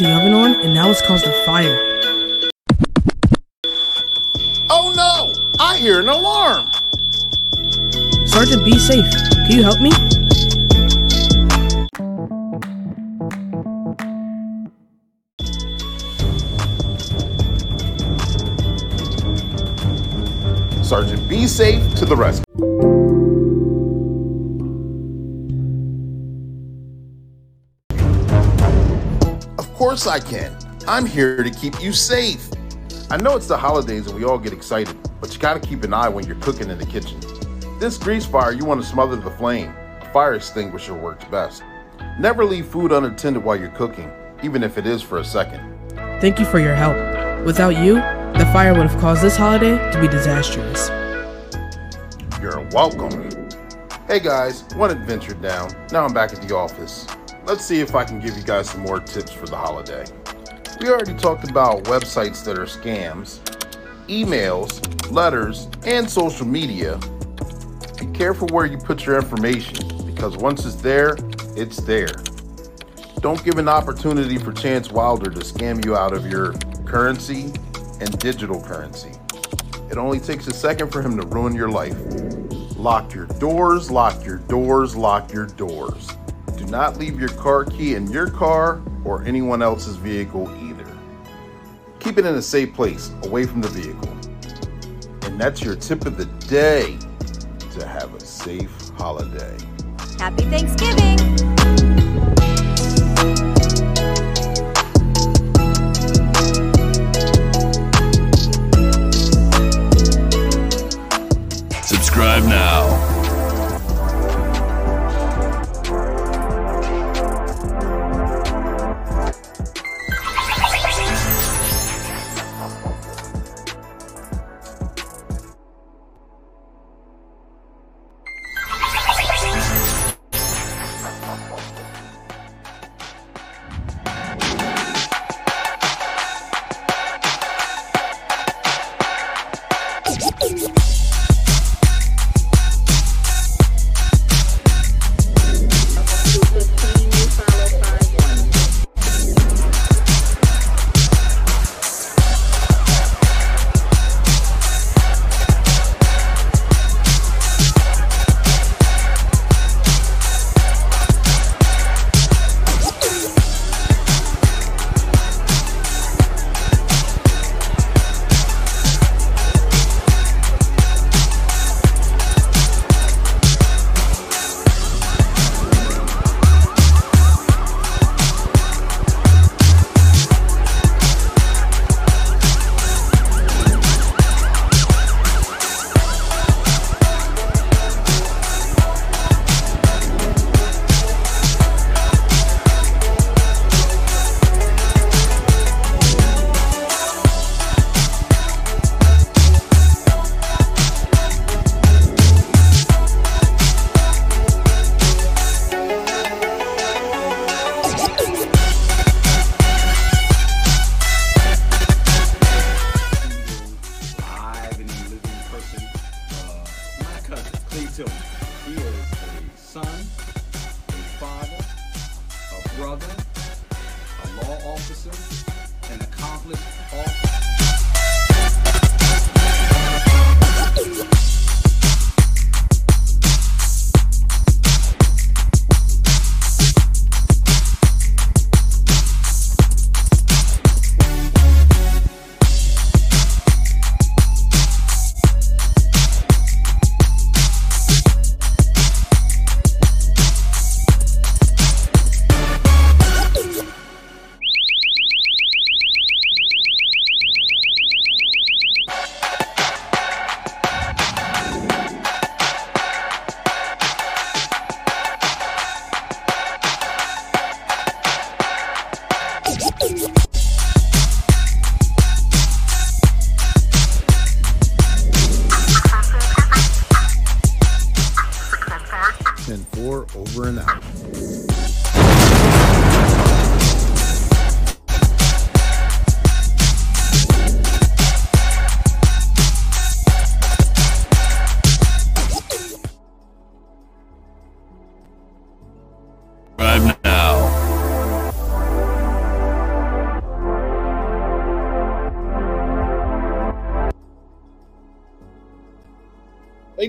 forgot I left the oven on, and now it's caused a fire. Oh no! I hear an alarm! Sergeant, be safe. Can you help me? Sergeant, be safe to the rescue. Course I can. I'm here to keep you safe. I know it's the holidays and we all get excited, but you gotta keep an eye when you're cooking in the kitchen. This grease fire, you wanna smother the flame. A fire extinguisher works best. Never leave food unattended while you're cooking, even if it is for a second. Thank you for your help. Without you, the fire would have caused this holiday to be disastrous. You're welcome. Hey guys, one adventure down. Now I'm back at the office. Let's see if I can give you guys some more tips for the holiday. We already talked about websites that are scams, emails, letters, and social media. Be careful where you put your information because once it's there, it's there. Don't give an opportunity for Chance Wilder to scam you out of your currency and digital currency. It only takes a second for him to ruin your life. Lock your doors, lock your doors, lock your doors. Do not leave your car key in your car or anyone else's vehicle either. Keep it in a safe place, away from the vehicle. And that's your tip of the day to have a safe holiday. Happy Thanksgiving! Son, a father, a brother, a law officer, an accomplished author.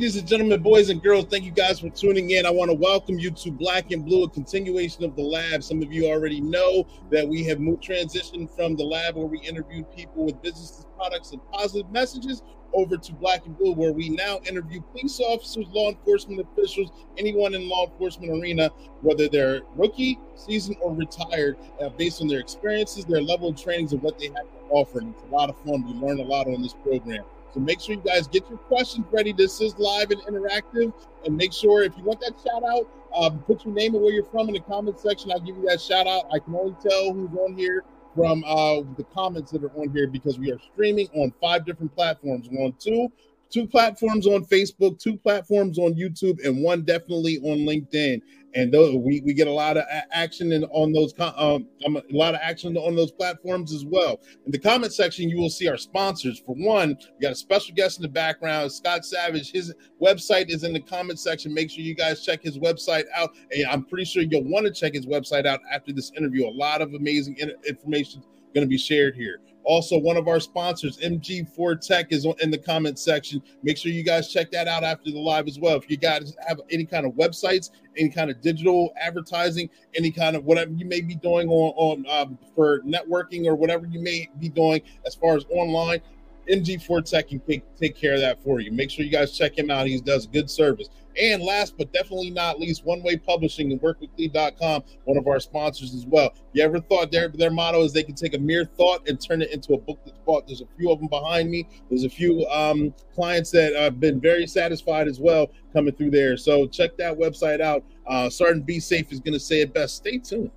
Ladies and gentlemen, boys and girls, thank you guys for tuning in. I want to welcome you to Black and Blue, a continuation of the lab. Some of you already know that we have moved transitioned from the lab where we interviewed people with businesses, products, and positive messages over to Black and Blue, where we now interview police officers, law enforcement officials, anyone in law enforcement arena, whether they're rookie, seasoned, or retired, uh, based on their experiences, their level of trainings, and what they have to offer. And it's a lot of fun. We learn a lot on this program. So make sure you guys get your questions ready. This is live and interactive. And make sure if you want that shout out, um, put your name and where you're from in the comment section. I'll give you that shout out. I can only tell who's on here from uh, the comments that are on here because we are streaming on five different platforms. We're on two two platforms on Facebook, two platforms on YouTube, and one definitely on LinkedIn. And we, we get a lot of action in, on those um, um, a lot of action on those platforms as well. In the comment section, you will see our sponsors. For one, we got a special guest in the background, Scott Savage. His website is in the comment section. Make sure you guys check his website out. And I'm pretty sure you'll want to check his website out after this interview. A lot of amazing information going to be shared here. Also, one of our sponsors, MG4 Tech, is in the comment section. Make sure you guys check that out after the live as well. If you guys have any kind of websites, any kind of digital advertising, any kind of whatever you may be doing on, on um, for networking or whatever you may be doing as far as online, MG4 Tech can take, take care of that for you. Make sure you guys check him out. He does good service. And last but definitely not least, One Way Publishing and WorkWithClee.com, one of our sponsors as well. You ever thought their their motto is they can take a mere thought and turn it into a book that's bought? There's a few of them behind me. There's a few um, clients that have been very satisfied as well coming through there. So check that website out. Uh, Sergeant Be Safe is going to say it best. Stay tuned.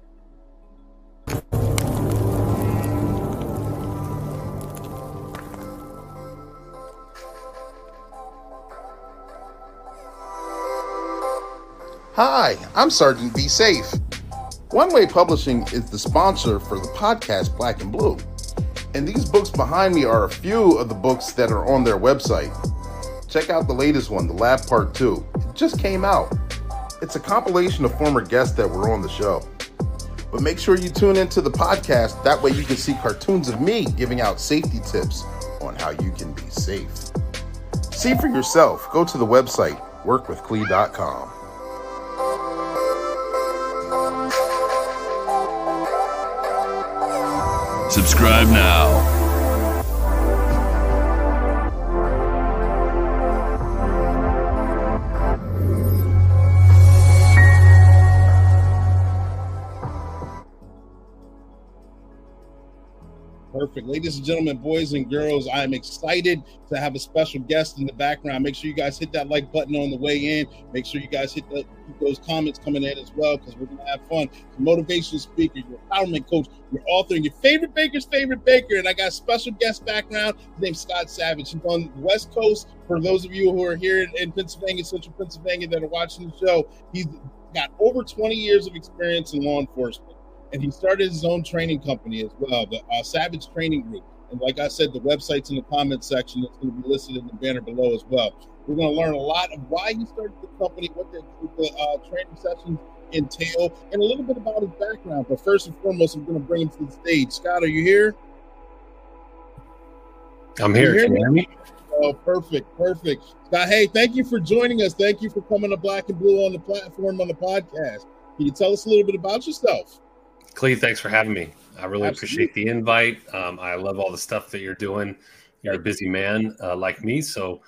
Hi, I'm Sergeant Be Safe. One Way Publishing is the sponsor for the podcast Black and Blue. And these books behind me are a few of the books that are on their website. Check out the latest one, The Lab Part 2. It just came out. It's a compilation of former guests that were on the show. But make sure you tune into the podcast. That way you can see cartoons of me giving out safety tips on how you can be safe. See for yourself. Go to the website, workwithclee.com. Subscribe now. Perfect. Ladies and gentlemen, boys and girls, I am excited to have a special guest in the background. Make sure you guys hit that like button on the way in. Make sure you guys hit the, those comments coming in as well because we're going to have fun. Your Motivational speaker, your empowerment coach, your author, and your favorite baker's favorite baker. And I got a special guest background. His name's Scott Savage. He's on the West Coast. For those of you who are here in Pennsylvania, Central Pennsylvania, that are watching the show, he's got over 20 years of experience in law enforcement and he started his own training company as well, the uh, Savage Training Group. And like I said, the website's in the comment section. It's going to be listed in the banner below as well. We're going to learn a lot of why he started the company, what the, the uh, training sessions entail, and a little bit about his background. But first and foremost, I'm going to bring him to the stage. Scott, are you here? I'm here. You hear me? Oh, perfect, perfect. Scott, hey, thank you for joining us. Thank you for coming to Black and Blue on the platform on the podcast. Can you tell us a little bit about yourself? Clee, thanks for having me. I really Absolutely. appreciate the invite. Um, I love all the stuff that you're doing. You're a busy man uh, like me, so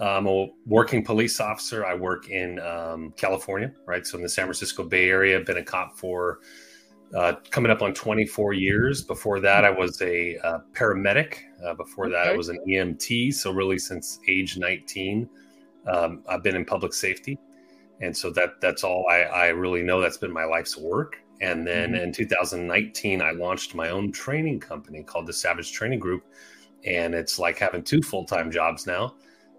I'm a working police officer. I work in um, California, right? So in the San Francisco Bay Area. I've been a cop for uh, coming up on 24 years. Before that, I was a uh, paramedic. Uh, before that, I was an EMT. So really, since age 19, um, I've been in public safety, and so that that's all I, I really know. That's been my life's work. And then mm-hmm. in 2019, I launched my own training company called the Savage Training Group. And it's like having two full time jobs now.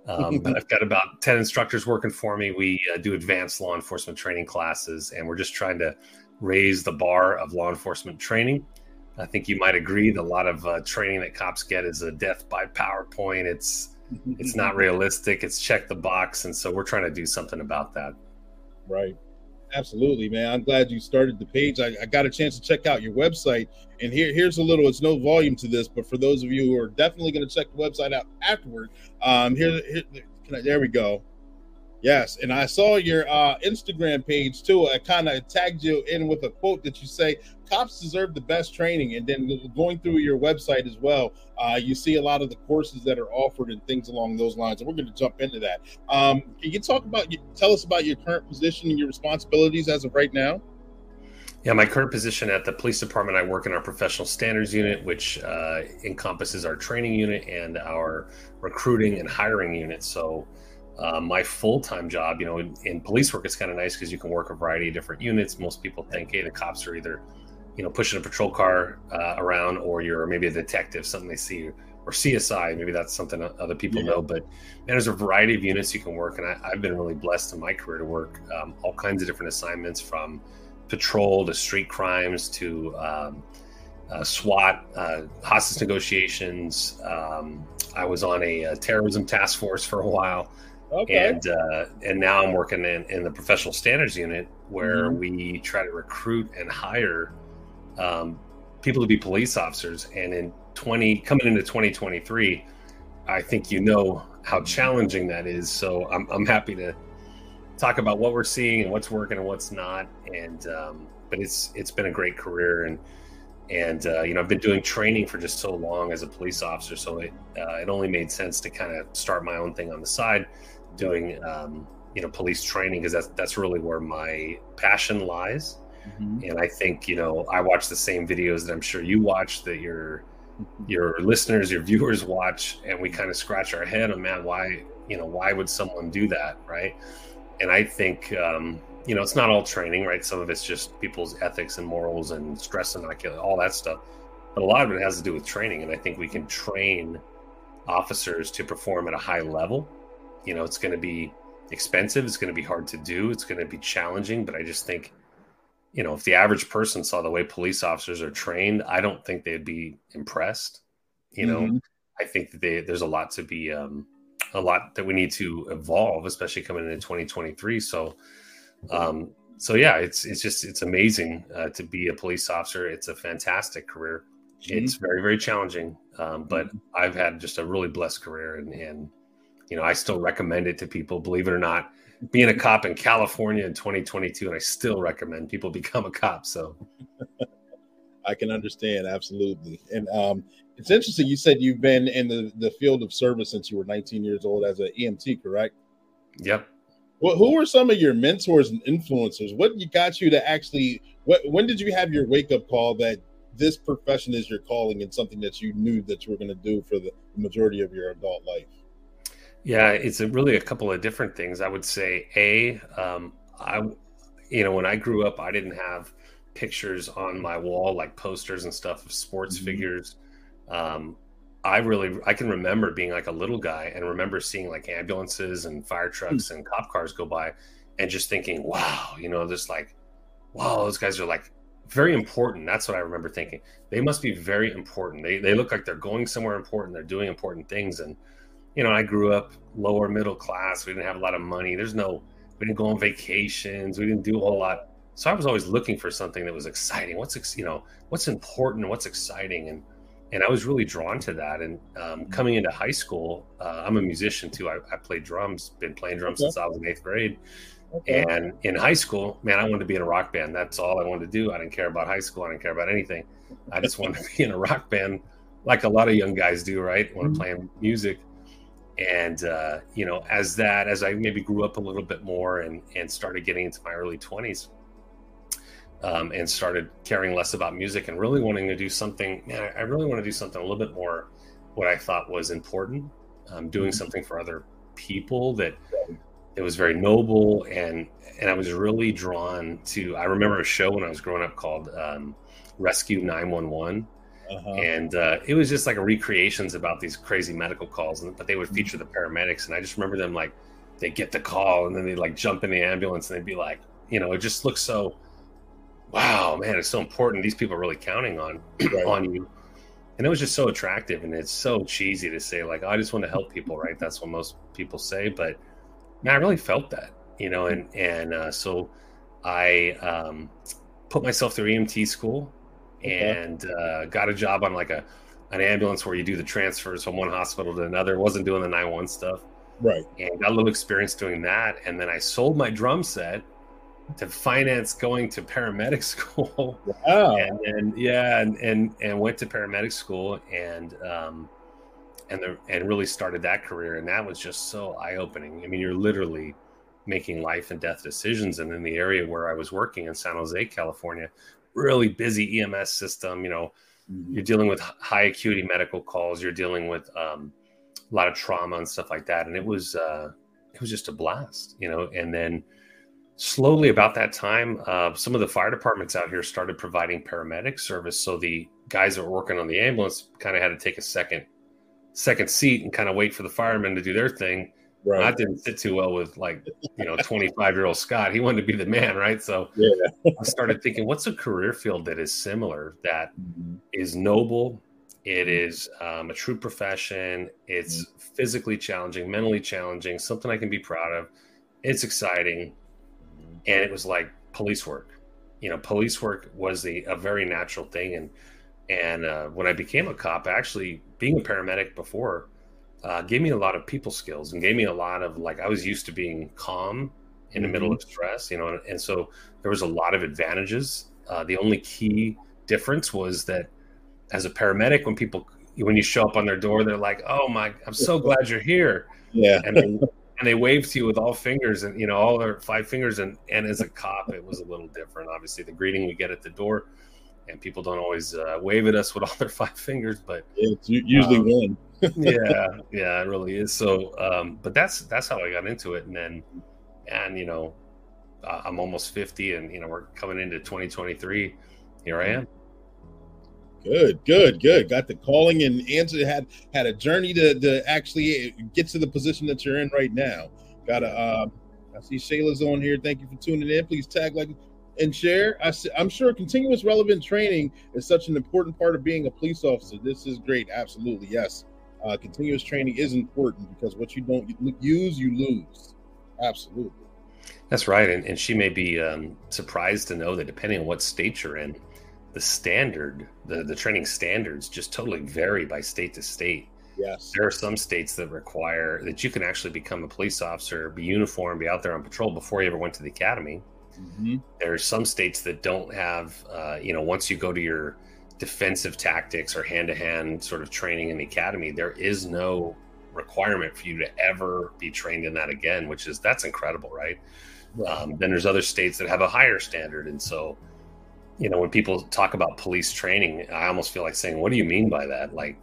Um, but I've got about 10 instructors working for me. We uh, do advanced law enforcement training classes, and we're just trying to raise the bar of law enforcement training. I think you might agree that a lot of uh, training that cops get is a death by PowerPoint. It's it's not realistic. It's check the box, and so we're trying to do something about that. Right. Absolutely, man. I'm glad you started the page. I, I, got a chance to check out your website, and here here's a little. It's no volume to this, but for those of you who are definitely going to check the website out afterward, um, here, here I, there we go. Yes, and I saw your uh, Instagram page too. I kind of tagged you in with a quote that you say, "Cops deserve the best training." And then going through your website as well, uh, you see a lot of the courses that are offered and things along those lines. And we're going to jump into that. Um, can you talk about, tell us about your current position and your responsibilities as of right now? Yeah, my current position at the police department, I work in our professional standards unit, which uh, encompasses our training unit and our recruiting and hiring unit. So uh, my full-time job you know in, in police work it's kind of nice because you can work a variety of different units most people think hey the cops are either you know pushing a patrol car uh, around or you're maybe a detective something they see or csi maybe that's something other people yeah. know but man, there's a variety of units you can work and I, have been really blessed in my career to work um, all kinds of different assignments from patrol to street crimes to um, uh, SWAT, uh, hostage negotiations. Um, I was on a, a, terrorism task force for a while. Okay. And uh, and now I'm working in, in the professional standards unit where mm-hmm. we try to recruit and hire um, people to be police officers. And in 20 coming into 2023, I think you know how challenging that is. So I'm I'm happy to talk about what we're seeing and what's working and what's not. And um, but it's it's been a great career and and uh, you know I've been doing training for just so long as a police officer, so it uh, it only made sense to kind of start my own thing on the side doing um, you know police training because that's that's really where my passion lies. Mm-hmm. And I think you know I watch the same videos that I'm sure you watch that your mm-hmm. your listeners, your viewers watch, and we kind of scratch our head on man, why you know why would someone do that, right? And I think um, you know it's not all training, right? Some of it's just people's ethics and morals and stress inoculation, all that stuff. But a lot of it has to do with training, and I think we can train officers to perform at a high level you know it's going to be expensive it's going to be hard to do it's going to be challenging but i just think you know if the average person saw the way police officers are trained i don't think they'd be impressed you know mm-hmm. i think that they, there's a lot to be um, a lot that we need to evolve especially coming into 2023 so um, so yeah it's it's just it's amazing uh, to be a police officer it's a fantastic career mm-hmm. it's very very challenging um, but mm-hmm. i've had just a really blessed career and and you know, I still recommend it to people, believe it or not. Being a cop in California in 2022, and I still recommend people become a cop. So I can understand absolutely. And um, it's interesting. You said you've been in the, the field of service since you were 19 years old as an EMT, correct? Yep. Well, who were some of your mentors and influencers? What got you to actually? What when did you have your wake up call that this profession is your calling and something that you knew that you were going to do for the majority of your adult life? Yeah, it's a, really a couple of different things. I would say, a, um, I, you know, when I grew up, I didn't have pictures on my wall like posters and stuff of sports mm-hmm. figures. Um, I really, I can remember being like a little guy and remember seeing like ambulances and fire hmm. trucks mm-hmm. and cop cars go by, and just thinking, wow, you know, just like, wow, those guys are like very important. That's what I remember thinking. They must be very important. They they look like they're going somewhere important. They're doing important things and you know, I grew up lower middle class. We didn't have a lot of money. There's no, we didn't go on vacations. We didn't do a whole lot. So I was always looking for something that was exciting. What's, you know, what's important? What's exciting? And, and I was really drawn to that. And um, coming into high school, uh, I'm a musician too. I, I played drums, been playing drums okay. since I was in eighth grade. Okay. And in high school, man, I wanted to be in a rock band. That's all I wanted to do. I didn't care about high school. I didn't care about anything. I just wanted to be in a rock band, like a lot of young guys do, right? Want to mm-hmm. play music and uh, you know as that as i maybe grew up a little bit more and and started getting into my early 20s um, and started caring less about music and really wanting to do something man i really want to do something a little bit more what i thought was important um, doing mm-hmm. something for other people that it was very noble and and i was really drawn to i remember a show when i was growing up called um, rescue 911 uh-huh. And uh, it was just like a recreations about these crazy medical calls, but they would feature the paramedics. And I just remember them like they get the call and then they like jump in the ambulance and they'd be like, you know, it just looks so, wow, man, it's so important. These people are really counting on right. on you. And it was just so attractive, and it's so cheesy to say like, oh, I just want to help people, right? That's what most people say, but man, I really felt that, you know, and and uh, so I um, put myself through EMT school and uh, got a job on like a an ambulance where you do the transfers from one hospital to another. wasn't doing the 911 stuff. Right. and got a little experience doing that. And then I sold my drum set to finance going to paramedic school. Wow. and then yeah, and and and went to paramedic school and um and the and really started that career. And that was just so eye opening. I mean, you're literally making life and death decisions. And in the area where I was working in San Jose, California, really busy EMS system, you know, you're dealing with high acuity medical calls you're dealing with um, a lot of trauma and stuff like that. And it was uh, it was just a blast you know? And then slowly about that time uh, some of the fire departments out here started providing paramedic service. So the guys that were working on the ambulance kind of had to take a second second seat and kind of wait for the firemen to do their thing Right. that didn't sit too well with like you know 25 year old scott he wanted to be the man right so Yeah. i started thinking what's a career field that is similar that is noble. It is um, a true profession. It's physically challenging, mentally challenging, something I can be proud of. It's exciting, and it was like police work. You know, police work was the a very natural thing, and and uh, when I became a cop, actually being a paramedic before uh, gave me a lot of people skills and gave me a lot of like I was used to being calm in the middle of stress, you know, and, and so there was a lot of advantages. Uh, the only key difference was that as a paramedic, when people when you show up on their door, they're like, "Oh my, I'm so glad you're here," Yeah. and they, and they wave to you with all fingers and you know all their five fingers. And and as a cop, it was a little different. Obviously, the greeting we get at the door, and people don't always uh, wave at us with all their five fingers, but It's usually Um, one. Yeah, yeah, it really is. So, um, but that's that's how I got into it, and then, and you know, I'm almost 50, and you know, we're coming into 2023. Here I am. Good, good, good. Got the calling and answer. Had had a journey to, to actually get to the position that you're in right now. Got a. Uh, I see Shayla's on here. Thank you for tuning in. Please tag like and share. I, am sure continuous relevant training is such an important part of being a police officer. This is great. Absolutely, yes. Uh, continuous training is important because what you don't use, you lose. Absolutely. That's right, and, and she may be um, surprised to know that depending on what state you're in, the standard, the the training standards, just totally vary by state to state. Yes. There are some states that require that you can actually become a police officer, be uniformed, be out there on patrol before you ever went to the academy. Mhm. are some states that don't have, uh, you know, once you go to your defensive tactics or hand to hand sort of training in the academy, there is no requirement for you to ever be trained in that again, which is that's incredible, right? Um, then there's other states that have a higher standard. And so, you know, when people talk about police training, I almost feel like saying, what do you mean by that? Like,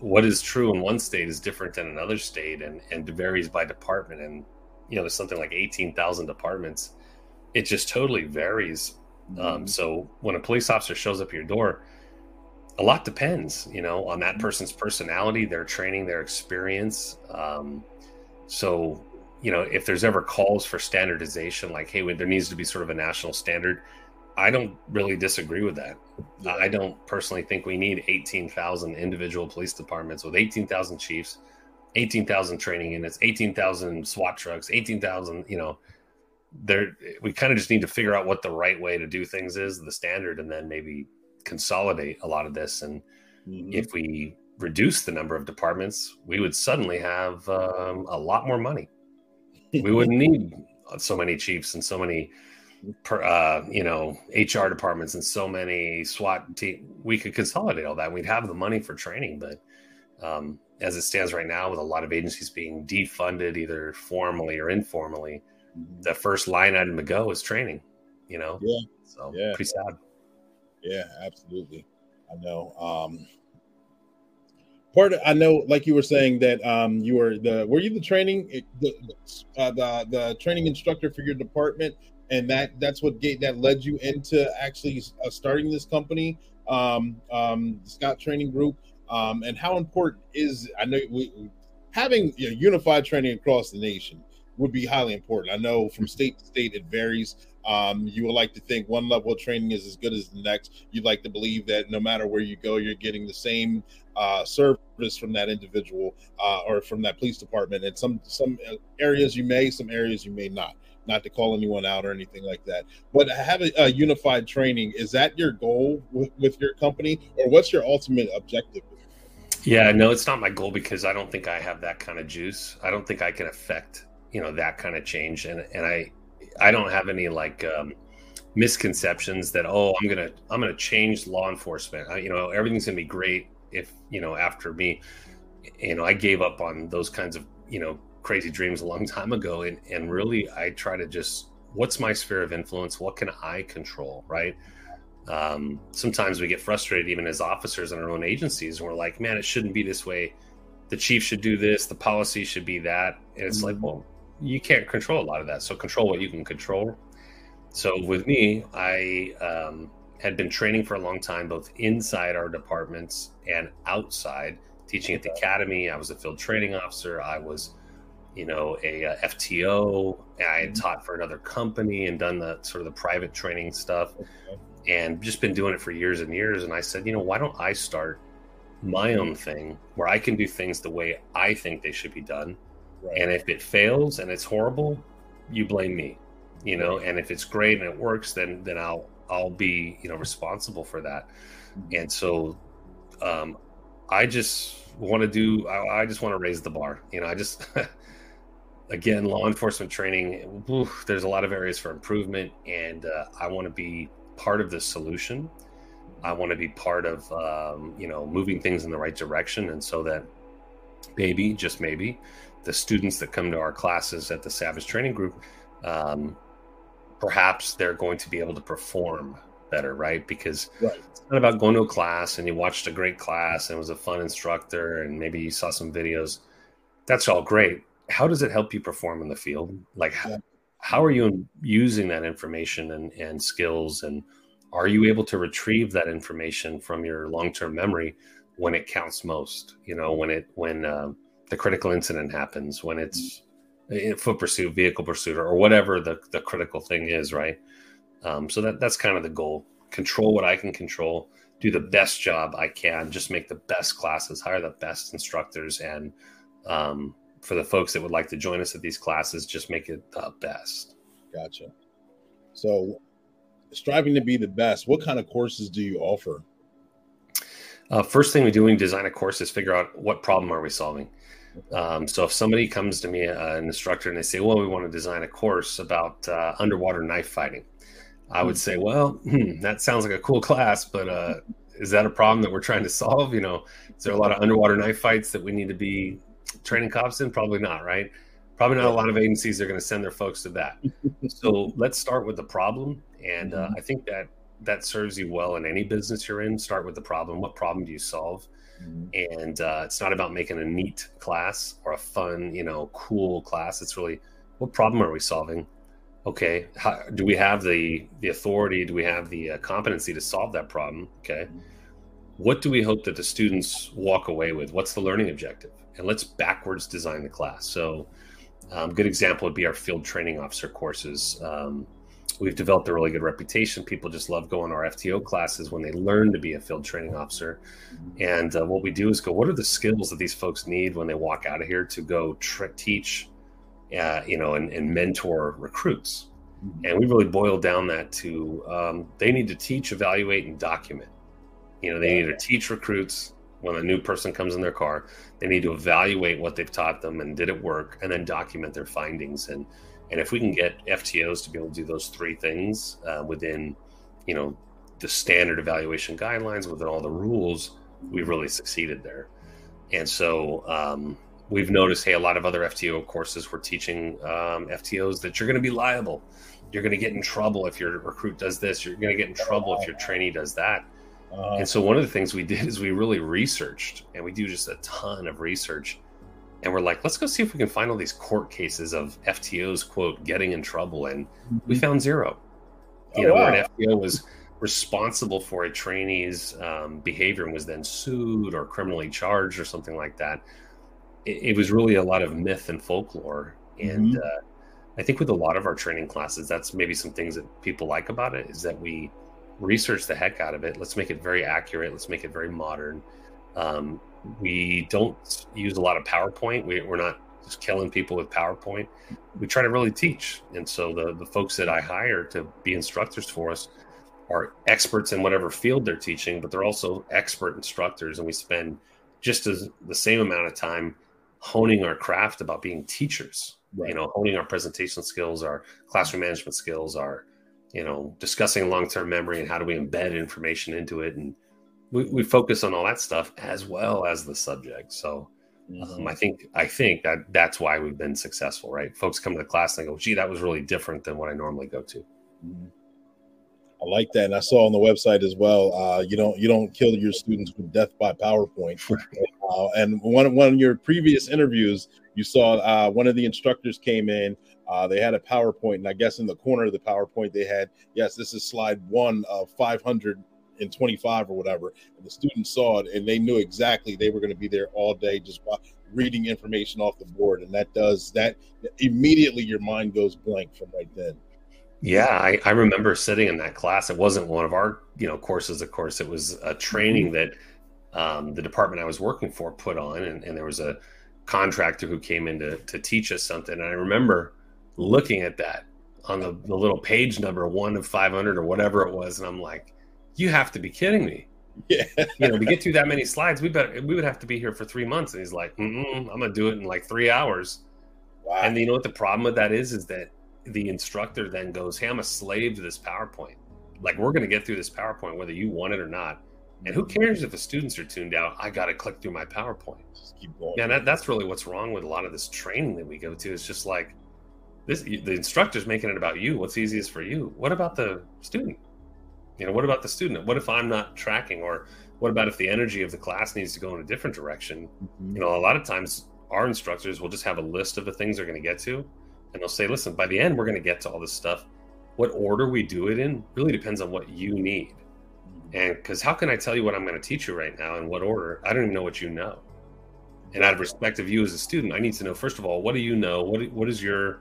what is true in one state is different than another state and, and varies by department. And, you know, there's something like 18,000 departments. It just totally varies. Um, so when a police officer shows up at your door, a lot depends, you know, on that person's personality, their training, their experience. Um, so, you know, if there's ever calls for standardization, like, hey, there needs to be sort of a national standard, I don't really disagree with that. I don't personally think we need 18,000 individual police departments with 18,000 chiefs, 18,000 training units, 18,000 SWAT trucks, 18,000, you know, there we kind of just need to figure out what the right way to do things is, the standard, and then maybe consolidate a lot of this. And Mhm. if we reduce the number of departments, we would suddenly have um, a lot more money. We wouldn't need so many chiefs and so many, per, uh, you know, HR departments and so many SWAT team. We could consolidate all that. We'd have the money for training, but um, as it stands right now, with a lot of agencies being defunded, either formally or informally, the first line item to go is training. You know, Yeah. so Yeah. pretty sad. Yeah, absolutely. I know. Um part of, I know like you were saying that um you were the were you the training the uh, the the training instructor for your department and that that's what gave that led you into actually uh, starting this company um um Scott Training Group um and how important is I know we having you know, unified training across the nation would be highly important. I know from state to state it varies. Um, you would like to think one level of training is as good as the next. You'd like to believe that no matter where you go, you're getting the same uh, service from that individual uh, or from that police department. And some some areas you may, some areas you may not. Not to call anyone out or anything like that, but have a, a unified training. Is that your goal with, with your company, or what's your ultimate objective? Yeah, no, it's not my goal because I don't think I have that kind of juice. I don't think I can affect, you know, that kind of change. And and I I don't have any like um misconceptions that oh, I'm going to I'm to change law enforcement. I, you know, everything's going to be great if, you know, after me, you know, I gave up on those kinds of, you know, crazy dreams a long time ago and and really I try to just what's my sphere of influence? What can I control, right? um, sometimes we get frustrated even as officers in our own agencies and we're like man it shouldn't be this way the chief should do this the policy should be that and it's mm-hmm. like well you can't control a lot of that so control what you can control so with me i um, had been training for a long time both inside our departments and outside teaching at the academy i was a field training officer i was you know a, a fto i had mm-hmm. taught for another company and done the sort of the private training stuff and just been doing it for years and years. And I said, you know, why don't I start my own thing where I can do things the way I think they should be done? Right. And if it fails and it's horrible, you blame me, you know. And if it's great and it works, then then I'll I'll be you know responsible for that. Mm-hmm. And so, um, I just want to do. I, I just want to raise the bar. You know, I just. again, law enforcement training, oof, there's a lot of areas for improvement, and uh, I want to be part of the solution. I want to be part of, um, you know, moving things in the right direction. And so that maybe, just maybe, the students that come to our classes at the Savage Training Group, um, perhaps they're going to be able to perform better, right? Because right. it's not about going to a class and you watched a great class and it was a fun instructor and maybe you saw some videos. That's all great. How does it help you perform in the field? Like, yeah how are you using that information and, and skills and are you able to retrieve that information from your long-term memory when it counts most you know when it when uh, the critical incident happens when it's foot pursuit vehicle pursuit or whatever the, the critical thing is right um, so that that's kind of the goal control what i can control do the best job i can just make the best classes hire the best instructors and um, for the folks that would like to join us at these classes, just make it the best. Gotcha. So, striving to be the best, what kind of courses do you offer? Uh, first thing we do when we design a course is figure out what problem are we solving. Um, so if somebody comes to me, uh, an instructor, and they say, "Well, we want to design a course about uh, underwater knife fighting," I would say, "Well, hmm, that sounds like a cool class, but uh, is that a problem that we're trying to solve? You know, is there a lot of underwater knife fights that we need to be training cops in? Probably not, right? Probably not a lot of agencies are going to send their folks to that. so let's start with the problem, and uh, mm-hmm. I think that that serves you well in any business you're in. Start with the problem. What problem do you solve? Mm-hmm. And uh, it's not about making a neat class or a fun, you know, cool class. It's really what problem are we solving? Okay, How, do we have the the authority? Do we have the uh, competency to solve that problem? Okay, mm-hmm. what do we hope that the students walk away with? What's the learning objective? and let's backwards design the class. So, um, good example would be our field training officer courses. Um, we've developed a really good reputation. People just love going to our FTO classes when they learn to be a field training officer. And uh, what we do is go, what are the skills that these folks need when they walk out of here to go tra- teach, uh, you know, and, and, mentor recruits? And we really boil down that to um, they need to teach, evaluate, and document. You know, they need to teach recruits when a new person comes in their car they need to evaluate what they've taught them and did it work and then document their findings and and if we can get ftos to be able to do those three things uh, within you know the standard evaluation guidelines within all the rules we've really succeeded there. And so um, we've noticed hey a lot of other fto courses we're teaching um, ftos that you're going to be liable. You're going to get in trouble if your recruit does this. You're going to get in trouble if your trainee does that. Uh, and so one of the things we did is we really researched, and we do just a ton of research. And we're like, let's go see if we can find all these court cases of FTOs quote getting in trouble, and we mm-hmm. found zero. You oh, know, wow. where an FTO was responsible for a trainee's um, behavior and was then sued or criminally charged or something like that. It, it was really a lot of myth and folklore, and mm-hmm. uh, I think with a lot of our training classes, that's maybe some things that people like about it is that we research the heck out of it. Let's make it very accurate. Let's make it very modern. Um, we don't use a lot of PowerPoint. We, we're not just killing people with PowerPoint. We try to really teach. And so the, the folks that I hire to be instructors for us are experts in whatever field they're teaching, but they're also expert instructors. And we spend just as the same amount of time honing our craft about being teachers. Right. You know, honing our presentation skills, our classroom management skills, our you know, discussing long-term memory and how do we embed information into it, and we, we focus on all that stuff as well as the subject. So. Mm-hmm. Um, I think I think that that's why we've been successful, right? Folks come to the class and they go, "Gee, that was really different than what I normally go to." Mm-hmm. I like that, and I saw on the website as well. Uh, you don't you don't kill your students with death by PowerPoint. uh, and one one of your previous interviews, you saw uh, one of the instructors came in. Uh, they had a PowerPoint, and I guess in the corner of the PowerPoint they had, yes, this is slide one of 525 or whatever. And the students saw it, and they knew exactly they were going to be there all day just by reading information off the board. And that does that immediately. Your mind goes blank from right then. Yeah, I, I, remember sitting in that class. It wasn't one of our, you know, courses. Of course, it was a training mm-hmm. that um, the department I was working for put on, and, and, there was a contractor who came in to, to teach us something. And I remember looking at that on the, the little page number one of 500 or whatever it was, and I'm like, you have to be kidding me. Yeah. you know, to get through that many slides, we better we would have to be here for three months. And he's like, I'm gonna do it in like three hours. Wow. And you know what the problem with that is? Is that the instructor then goes, Hey, I'm a slave to this PowerPoint. Like, we're going to get through this PowerPoint whether you want it or not. And who cares if the students are tuned out? I got to click through my PowerPoint. Just keep going. Yeah, that, that's really what's wrong with a lot of this training that we go to. It's just like this the instructor's making it about you. What's easiest for you? What about the student? You know, what about the student? What if I'm not tracking? Or what about if the energy of the class needs to go in a different direction? Mm-hmm. You know, a lot of times our instructors will just have a list of the things they're going to get to and they'll say, listen, by the end, we're going to get to all this stuff. What order we do it in really depends on what you need. And because how can I tell you what I'm going to teach you right now in what order? I don't even know what you know. And out of respect of you as a student, I need to know first of all, what do you know? What what is your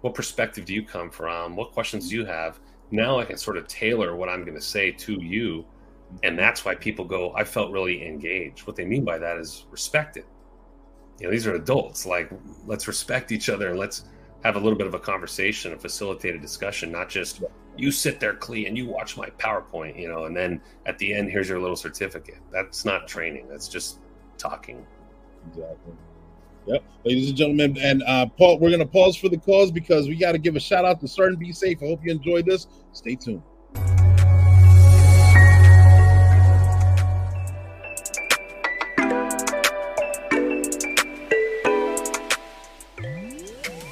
what perspective do you come from? What questions do you have? Now I can sort of tailor what I'm going to say to you. And that's why people go, I felt really engaged. What they mean by that is respected. You know, these are adults. Like, let's respect each other and let's have a little bit of a conversation, a facilitated discussion, not just you sit there, Clee, and you watch my PowerPoint, you know, and then at the end, here's your little certificate. That's not training. That's just talking. Exactly. Yep. Ladies and gentlemen, and uh, Paul, we're going to pause for the cause because we got to give a shout out to Sergeant Be Safe. I hope you enjoyed this. Stay tuned.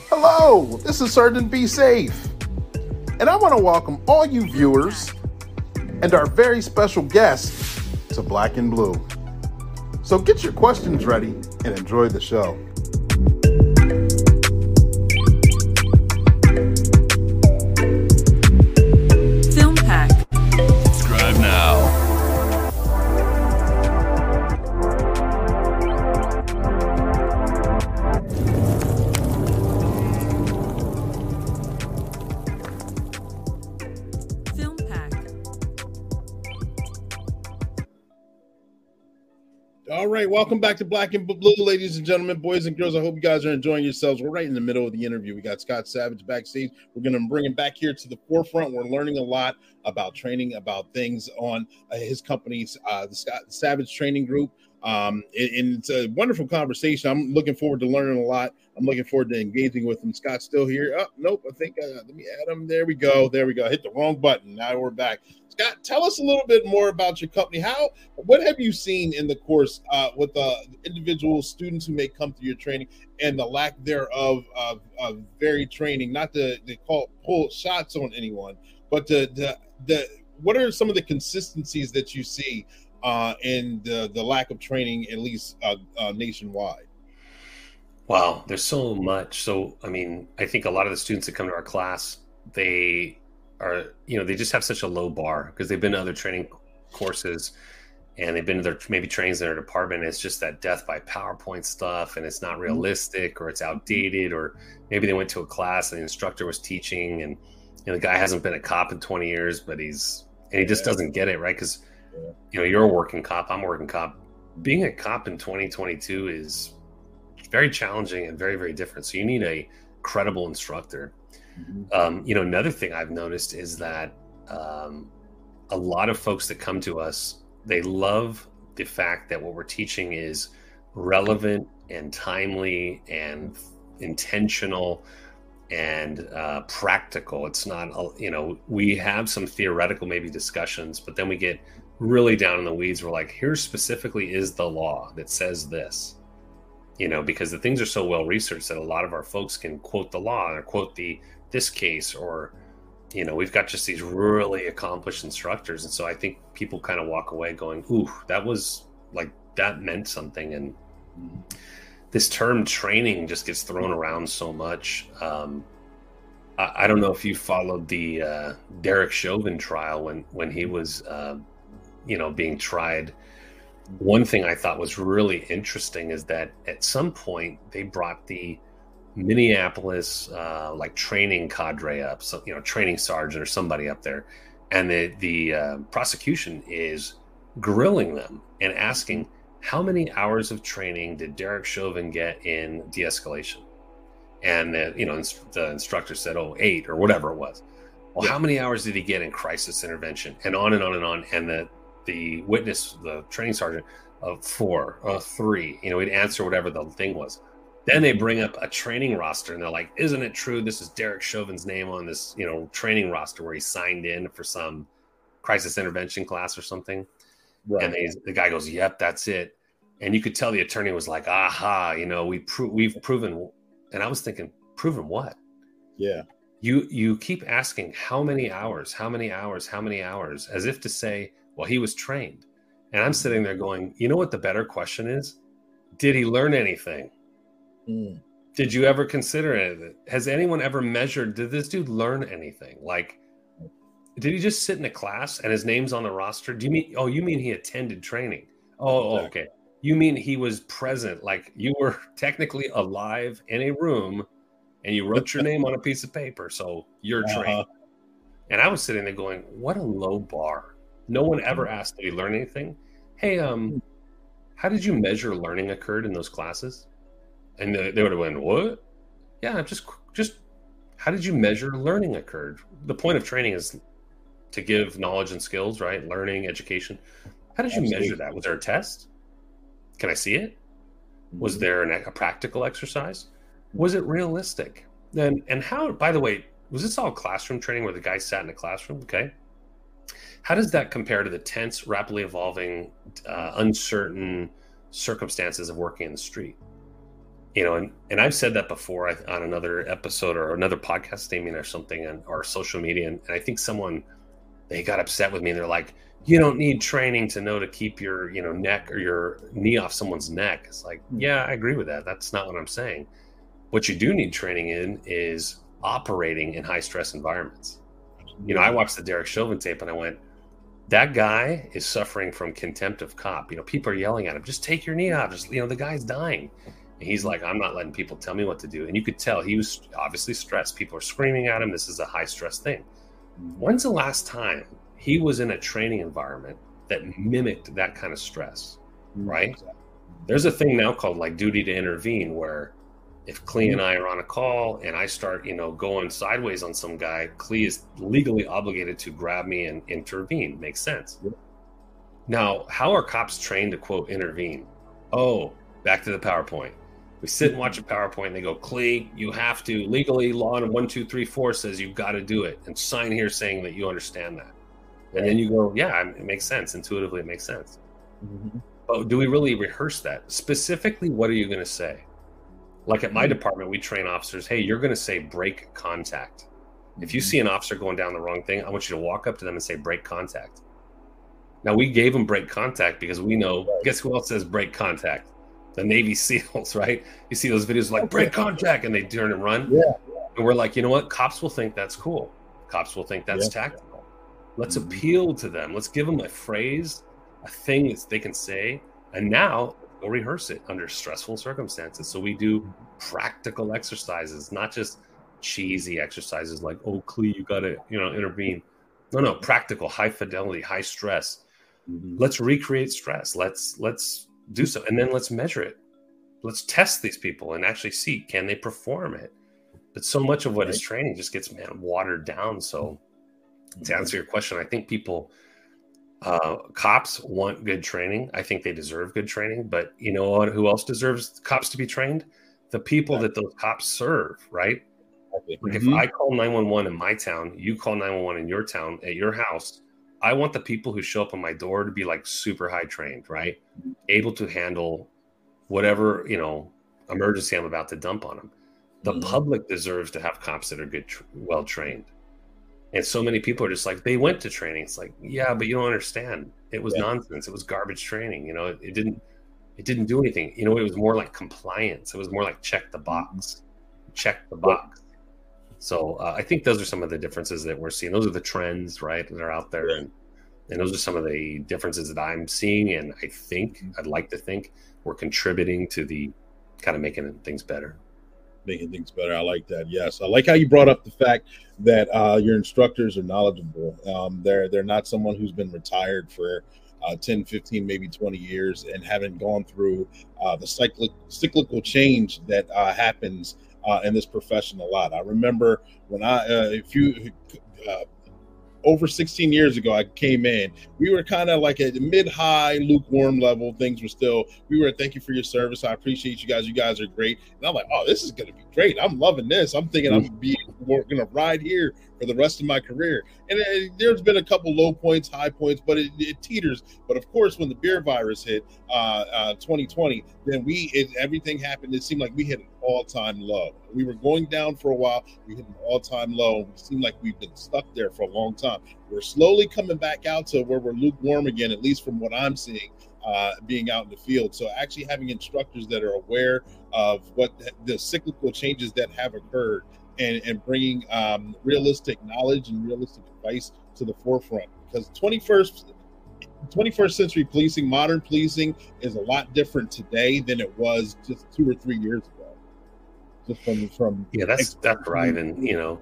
Hello, this is Sergeant Be Safe. And I want to welcome all you viewers and our very special guest to Black and Blue. So get your questions ready and enjoy the show. Welcome back to Black and Blue, ladies and gentlemen, boys and girls. I hope you guys are enjoying yourselves. We're right in the middle of the interview. We got Scott Savage backstage. We're going to bring him back here to the forefront. We're learning a lot about training, about things on uh, his company's uh, the Scott Savage Training Group. Um, and, it's a wonderful conversation. I'm looking forward to learning a lot. I'm looking forward to engaging with him. Scott's still here. Oh, nope. I think uh, let me add him. There we go. There we go. I hit the wrong button. Now we're back. Scott, tell us a little bit more about your company. How, what have you seen in the course uh, with the individual students who may come through your training and the lack thereof of, of very training? Not to, to call pull shots on anyone, but the the the what are some of the consistencies that you see uh, and the, the lack of training, at least uh, uh, nationwide? Wow, there's so much. So, I mean, I think a lot of the students that come to our class, they are, you know, they just have such a low bar because they've been to other training courses and they've been to their maybe trains in their department. it's just that death by PowerPoint stuff and it's not mm-hmm. realistic or it's outdated, or maybe they went to a class and the instructor was teaching and you know, the guy hasn't been a cop in 20 years, but he's, and he just doesn't get it, right? Because you know, you're a working cop, I'm a working cop. Being a cop in 2022 is very challenging and very, very different. So you need a credible instructor. Um, you know, another thing I've noticed is that um, a lot of folks that come to us, they love the fact that what we're teaching is relevant and timely and intentional and uh, practical. It's not, you know, we have some theoretical maybe discussions, but then we get really down in the weeds. We're like, here specifically is the law that says this, you know, because the things are so well researched that a lot of our folks can quote the law or quote the this case or you know we've got just these really accomplished instructors. And so i think people kind of walk away going ooh that was like that meant something. And this term training just gets thrown around so much. Um, I, I, don't know if you followed the uh, derek chauvin trial when when he was uh, you know being tried one thing i thought was really interesting is that at some point they brought the Minneapolis uh, like training cadre up, so you know, training sergeant or somebody up there, and the the uh, prosecution is grilling them and asking how many hours of training did Derek Chauvin get in de-escalation, and the, you know the instructor said oh eight or whatever it was. Well, yeah. how many hours did he get in crisis intervention, and on and on and on, and the the witness, the training sergeant, of four, or three, you know, he'd answer whatever the thing was then they bring up a training roster and they're like, isn't it true this is Derek Chauvin's name on this, you know, training roster where he signed in for some crisis intervention class or something? Right. And they, the guy goes, yep, that's it. And you could tell the attorney was like, aha, you know, we pro- we've proven. And I was thinking, proven what? Yeah. You you keep asking how many hours, how many hours, how many hours, as if to say, well, he was trained. And I'm sitting there going, you know what the better question is? Did he learn anything? Mm. Did you ever consider it? Has anyone ever measured? Did this dude learn anything? Like, did he just sit in a class and his name's on the roster? Do you mean? Oh, you mean he attended training? Oh, okay. You mean he was present? Like you were technically alive in a room, and you wrote your name on a piece of paper, so you're uh-huh. trained. And I was sitting there going, "What a low bar! No one ever asked did he learn anything. Hey, um, mm. how did you measure learning occurred in those classes? And they would have went, "What? Yeah, just just how did you measure learning occurred? The point of training is to give knowledge and skills, right? Learning, education. How did you Absolutely. measure that? Was there a test? Can I see it? Was mm-hmm. there an, a practical exercise? Was it realistic? And and how? By the way, was this all classroom training where the guy sat in a classroom? Okay. How does that compare to the tense, rapidly evolving, uh, uncertain circumstances of working in the street? you know, and, and I've said that before on another episode or another podcast statement or something on our social media. And, and I think someone, they got upset with me and they're like, you don't need training to know to keep your, you know, neck or your knee off someone's neck. It's like, yeah, I agree with that. That's not what I'm saying. What you do need training in is operating in high stress environments. You know, I watched the Derek Chauvin tape and I went, that guy is suffering from contempt of cop. You know, people are yelling at him, just take your knee off. Just, you know, the guy's dying and he's like, I'm not letting people tell me what to do. And you could tell he was obviously stressed. People are screaming at him. This is a high stress thing. When's the last time he was in a training environment that mimicked that kind of stress? Mm, right? There's a thing now called like duty to intervene where if Clee and I are on a call and I start, you know, going sideways on some guy, Clee is legally obligated to grab me and intervene. Makes sense. Now, how are cops trained to quote intervene? Oh, back to the PowerPoint. We sit and watch a PowerPoint and they go, Clee, you have to legally law in one, two, three, four says you've got to do it and sign here saying that you understand that. And then you go, yeah, it makes sense. Intuitively, it makes sense. Mm-hmm. But do we really rehearse that? Specifically, what are you going to say? Like at my mm-hmm. department, we train officers, hey, you're going to say break contact. If you mm-hmm. see an officer going down the wrong thing, I want you to walk up to them and say break contact. Now, we gave them break contact because we know, guess who else says break contact? the Navy SEALs, right? You see those videos like break contact and they turn and run. Yeah. And we're like, you know what? Cops will think that's cool. Cops will think that's yeah. tactical. Let's mm-hmm. appeal to them. Let's give them a phrase, a thing that they can say. And now we'll rehearse it under stressful circumstances. So we do practical exercises, not just cheesy exercises like, oh, Clee, you got to, you know, intervene. No, no, practical, high fidelity, high stress. Mm-hmm. Let's recreate stress. Let's let's do so and then let's measure it let's test these people and actually see can they perform it but so much of what right. is training just gets man watered down so to answer your question i think people Uh, cops want good training. I think they deserve good training. But you know what? Who else deserves cops to be trained? The people that those cops serve, right? Like if. I call 911 in my town, you call 911 in your town at your house, I want the people who show up on my door to be like super high trained, right? Able to handle whatever, you know, emergency I'm about to dump on them. The Mhm. public deserves to have cops that are good, well trained. And so many people are just like, they went to training. It's like, yeah, but you don't understand. It was Yeah. nonsense. It was garbage training. You know, it, it didn't, it didn't do anything. You know, it was more like compliance. It was more like check the box, check the box. So uh, I think those are some of the differences that we're seeing. Those are the trends, right, that are out there, Yeah. and and those are some of the differences that I'm seeing. And I think I'd like to think we're contributing to the kind of making things better. Making things better. I like that. Yes, I like how you brought up the fact that uh, your instructors are knowledgeable. Um, they're they're not someone who's been retired for uh, 10, 15, maybe 20 years and haven't gone through uh, the cyclic, cyclical change that uh, happens uh, in this profession a lot. I remember when I, uh, if you, uh, over 16 years ago, I came in. We were kind of like at the mid-high, lukewarm level. Things were still. We were. Thank you for your service. I appreciate you guys. You guys are great. And I'm like, oh, this is gonna be great. I'm loving this. I'm thinking I'm be we're gonna ride here for the rest of my career. And uh, there's been a couple low points, high points, but it, it teeters. But of course, when the beer virus hit, uh, uh, 2020, then we it, everything happened. It seemed like we hit an all-time low. We were going down for a while. We hit an all-time low. It seemed like we've been stuck there for a long time. We're slowly coming back out to where we're lukewarm again, at least from what I'm seeing. Uh, being out in the field, so actually having instructors that are aware of what the, the cyclical changes that have occurred, and, and bringing um, realistic knowledge and realistic advice to the forefront. Because 21st 21st century policing, modern policing, is a lot different today than it was just two or three years ago. Just from from Yeah, that's that's right. And you know,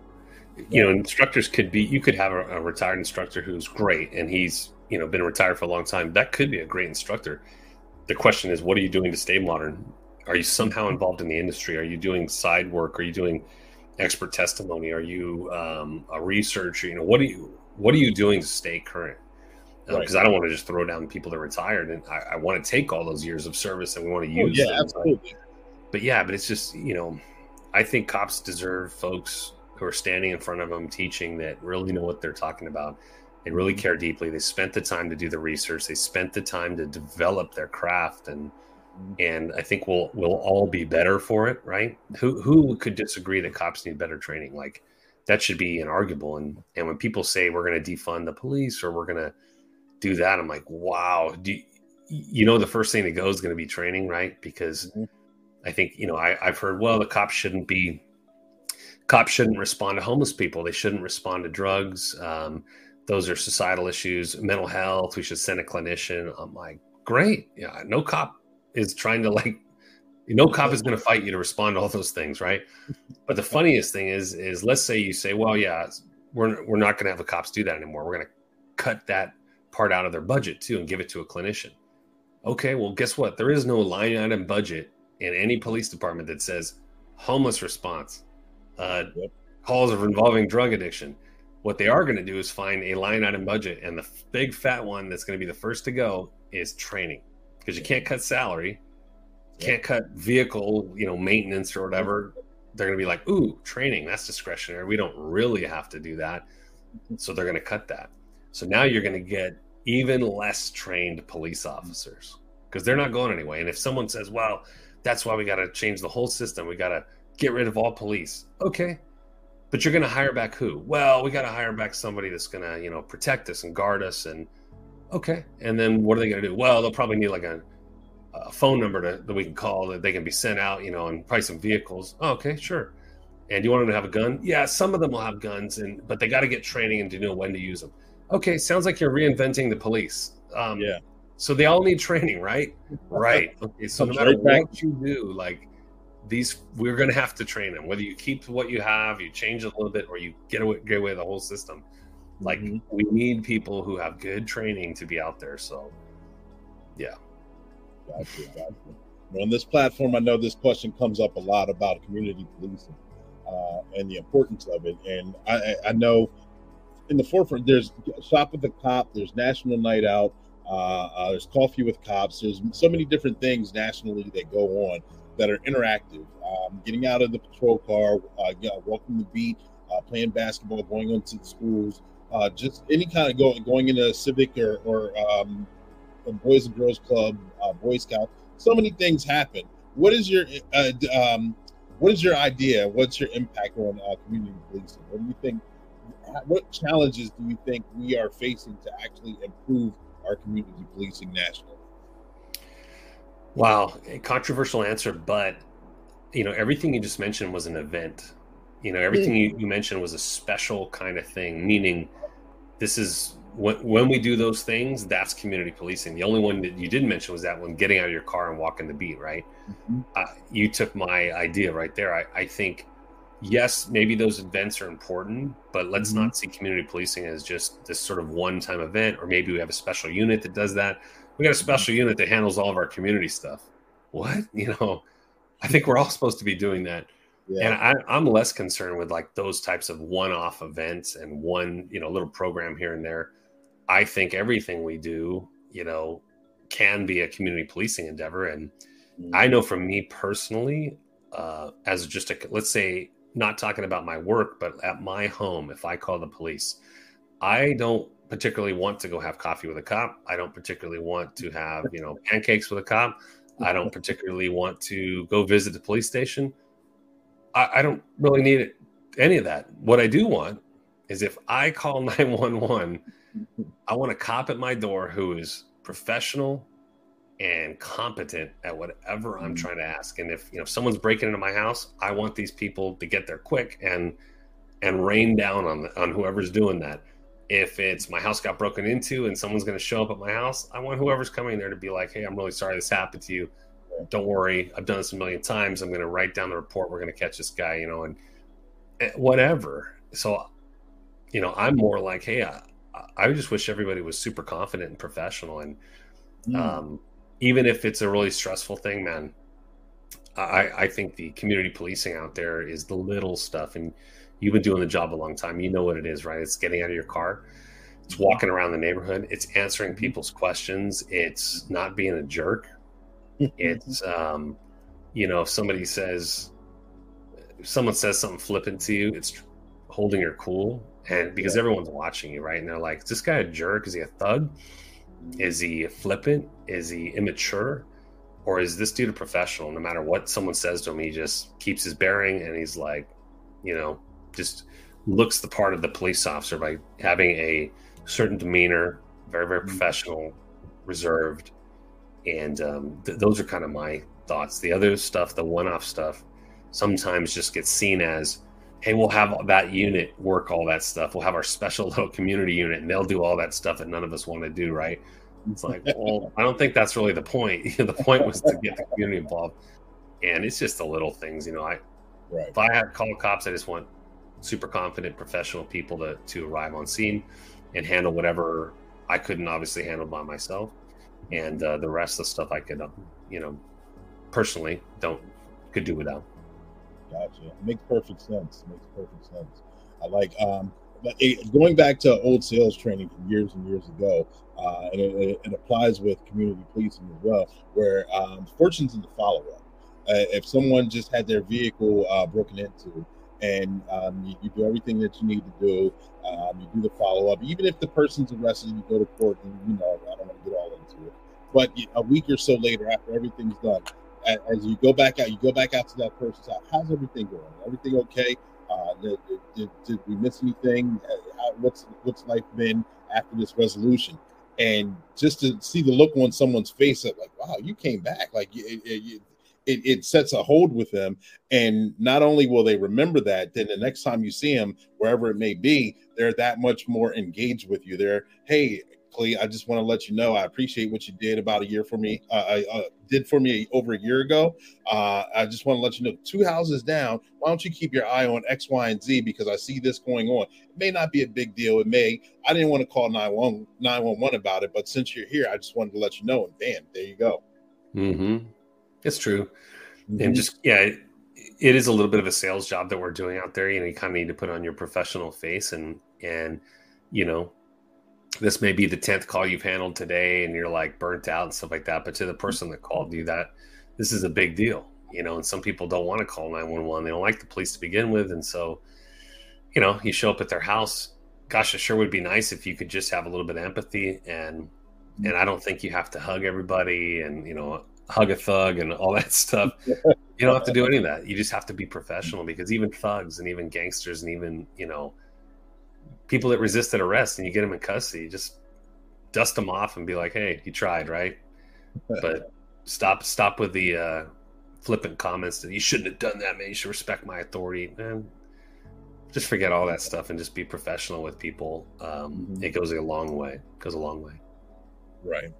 you know, instructors could be. You could have a, a retired instructor who's great, and he's you know been retired for a long time. That could be a great instructor. The question is, what are you doing to stay modern? Are you somehow involved in the industry? Are you doing side work? Are you doing expert testimony? Are you um, a researcher? You know, what are you what are you doing to stay current? Because Right. I don't want to just throw down people that are retired, and I, I want to take all those years of service and we want to oh, use yeah, them. absolutely. but yeah, but it's just you know, I think cops deserve folks who are standing in front of them teaching that really know what they're talking about. They really care deeply. They spent the time to do the research. They spent the time to develop their craft, and and I think we'll we'll all be better for it, right? Who who could disagree that cops need better training? Like that should be inarguable. And and when people say we're going to defund the police or we're going to do that, I'm like, wow. Do you, you know the first thing that goes is going to be training, right? Because Mhm. I think you know I, I've heard well the cops shouldn't be cops shouldn't respond to homeless people. They shouldn't respond to drugs. Um, those are societal issues, mental health. We should send a clinician. I'm like, great. Yeah, no cop is trying to like, no cop is going to fight you to respond to all those things, right? But the funniest thing is, is let's say you say, well, yeah, we're we're not going to have the cops do that anymore. We're going to cut that part out of their budget too and give it to a clinician. Okay, well, guess what? There is no line item budget in any police department that says homeless response, uh, calls of involving drug addiction. What they are going to do is find a line item budget, and the f- big fat one that's going to be the first to go is training, because you can't cut salary, can't cut vehicle, you know, maintenance or whatever. They're going to be like, "Ooh, training, that's discretionary. We don't really have to do that," so they're going to cut that. So now you're going to get even less trained police officers because they're not going anyway. And if someone says, "Well," that's why we got to change the whole system. We got to get rid of all police. Okay. But you're going to hire back who? Well, we got to hire back somebody that's going to, you know, protect us and guard us. And okay. And then what are they going to do? Well, they'll probably need like a, a phone number to, that we can call that they can be sent out, you know, and probably some vehicles. Oh, okay, sure. And you want them to have a gun? Yeah, some of them will have guns, and but they got to get training and to know when to use them. Okay, sounds like you're reinventing the police. Um, Yeah. So they all need training, right? Right. Okay. So no matter what you do, like these, we're going to have to train them. Whether you keep what you have, you change it a little bit, or you get away, get away the whole system. Like Mhm. we need people who have good training to be out there. So, yeah. Gotcha, gotcha. On this platform, I know this question comes up a lot about community policing uh, and the importance of it. And I, I- I know in the forefront. There's shop with the cop. There's National Night Out. Uh, uh, there's coffee with cops. There's so many different things nationally that go on that are interactive. Um, getting out of the patrol car, uh, walking the beat, uh, playing basketball, going into the schools, uh, just any kind of going going into a civic or, or um, a boys and girls club, uh, Boy Scout. So many things happen. What is your uh, um, what is your idea? What's your impact on uh, community policing? What do you think? What challenges do you think we are facing to actually improve our community policing nationally? Wow, a controversial answer, but you know everything you just mentioned was an event. You know everything you, you mentioned was a special kind of thing, meaning this is when, when we do those things, that's community policing. The only one that you didn't mention was that one getting out of your car and walking the beat, right? Mm-hmm. Uh, you took my idea right there. I, I think, yes, maybe those events are important, but let's Mhm. not see community policing as just this sort of one time event, or maybe we have a special unit that does that. We got a special unit that handles all of our community stuff. What? You know, I think we're all supposed to be doing that. Yeah. And I, I'm less concerned with like those types of one-off events and one, you know, little program here and there. I think everything we do, you know, can be a community policing endeavor. And I know from me personally, uh, as just a let's say, not talking about my work, but at my home, if I call the police, I don't particularly want to go have coffee with a cop. I don't particularly want to have, you know, pancakes with a cop. I don't particularly want to go visit the police station. I, I don't really need it, any of that. What I do want is if I call 911, I want a cop at my door who is professional and competent at whatever I'm mm. trying to ask. And if you know someone's breaking into my house, I want these people to get there quick and and rain down on the, on whoever's doing that. If it's my house got broken into and someone's going to show up at my house, I want whoever's coming there to be like, "Hey, I'm really sorry this happened to you. Don't worry, I've done this a million times. I'm going to write down the report. We're going to catch this guy, you know, and eh, whatever." So, you know, I'm more like, "Hey, I, I just wish everybody was super confident and professional and Mm. um, even if it's a really stressful thing, man, I, I think the community policing out there is the little stuff. And you've been doing the job a long time. You know what it is, right? It's getting out of your car, it's walking around the neighborhood, it's answering people's questions, it's not being a jerk. It's, um, you know, if somebody says, if someone says something flippant to you, it's holding your cool. And because everyone's watching you, right? And they're like, is this guy a jerk? Is he a thug? Is he flippant? Is he immature? Or is this dude a professional? No matter what someone says to him, he just keeps his bearing and he's like, you know, just looks the part of the police officer by having a certain demeanor, very, very professional, reserved. And um, th- those are kind of my thoughts. The other stuff, the one off stuff, sometimes just gets seen as, hey, we'll have that unit work all that stuff. We'll have our special little community unit and they'll do all that stuff that none of us want to do, right? It's like, well, I don't think that's really the point. the point was to get the community involved. And it's just the little things, you know. I Right. if I had call cops, I just want super confident, professional people to to arrive on scene and handle whatever I couldn't obviously handle by myself, and uh, the rest of the stuff I could, um, you know, personally don't could do without. Gotcha. Makes perfect sense. Makes perfect sense. I like um but it, going back to old sales training from years and years ago, uh, and it, it, it applies with community policing as well, where um, fortunes in the follow up. Uh, if someone just had their vehicle uh, broken into, and um, you, you do everything that you need to do, um, you do the follow up. Even if the person's arrested, you go to court, and you know I don't want to get all into it. But a week or so later, after everything's done, a- as you go back out, you go back out to that person's house. How's everything going? Everything okay? Uh, did, did, did we miss anything? Uh, How, what's what's life been after this resolution? And just to see the look on someone's face of like, wow, you came back. Like it, it, it, it sets a hold with them. And not only will they remember that, then the next time you see them, wherever it may be, they're that much more engaged with you. They're, hey, Clee, I just want to let you know I appreciate what you did about a year for me. Uh, I uh, did for me over a year ago. Uh, I just want to let you know, two houses down. Why don't you keep your eye on X, Y, and Z because I see this going on. It may not be a big deal. It may. I didn't want to call 911, 911 about it, but since you're here, I just wanted to let you know. And bam, there you go. Mm-hmm. It's true. and mm-hmm. just yeah it, it is a little bit of a sales job that we're doing out there you know you kind of need to put on your professional face and and you know, this may be the 10th call you've handled today and you're like burnt out and stuff like that. But to the person that called you, that this is a big deal, you know, and some people don't want to call 911. They don't like the police to begin with. And so, you know, you show up at their house. Gosh, it sure would be nice if you could just have a little bit of empathy and and I don't think you have to hug everybody and you know hug a thug and all that stuff. you don't have to do any of that. You just have to be professional because even thugs and even gangsters and even you know people that resisted arrest and you get them in custody, just dust them off and be like, "Hey, you tried, right?" But stop stop with the uh, flippant comments that you shouldn't have done that, man. You should respect my authority, man. Just forget all that stuff and just be professional with people. Um, mm-hmm. It goes a long way. It goes a long way. Right.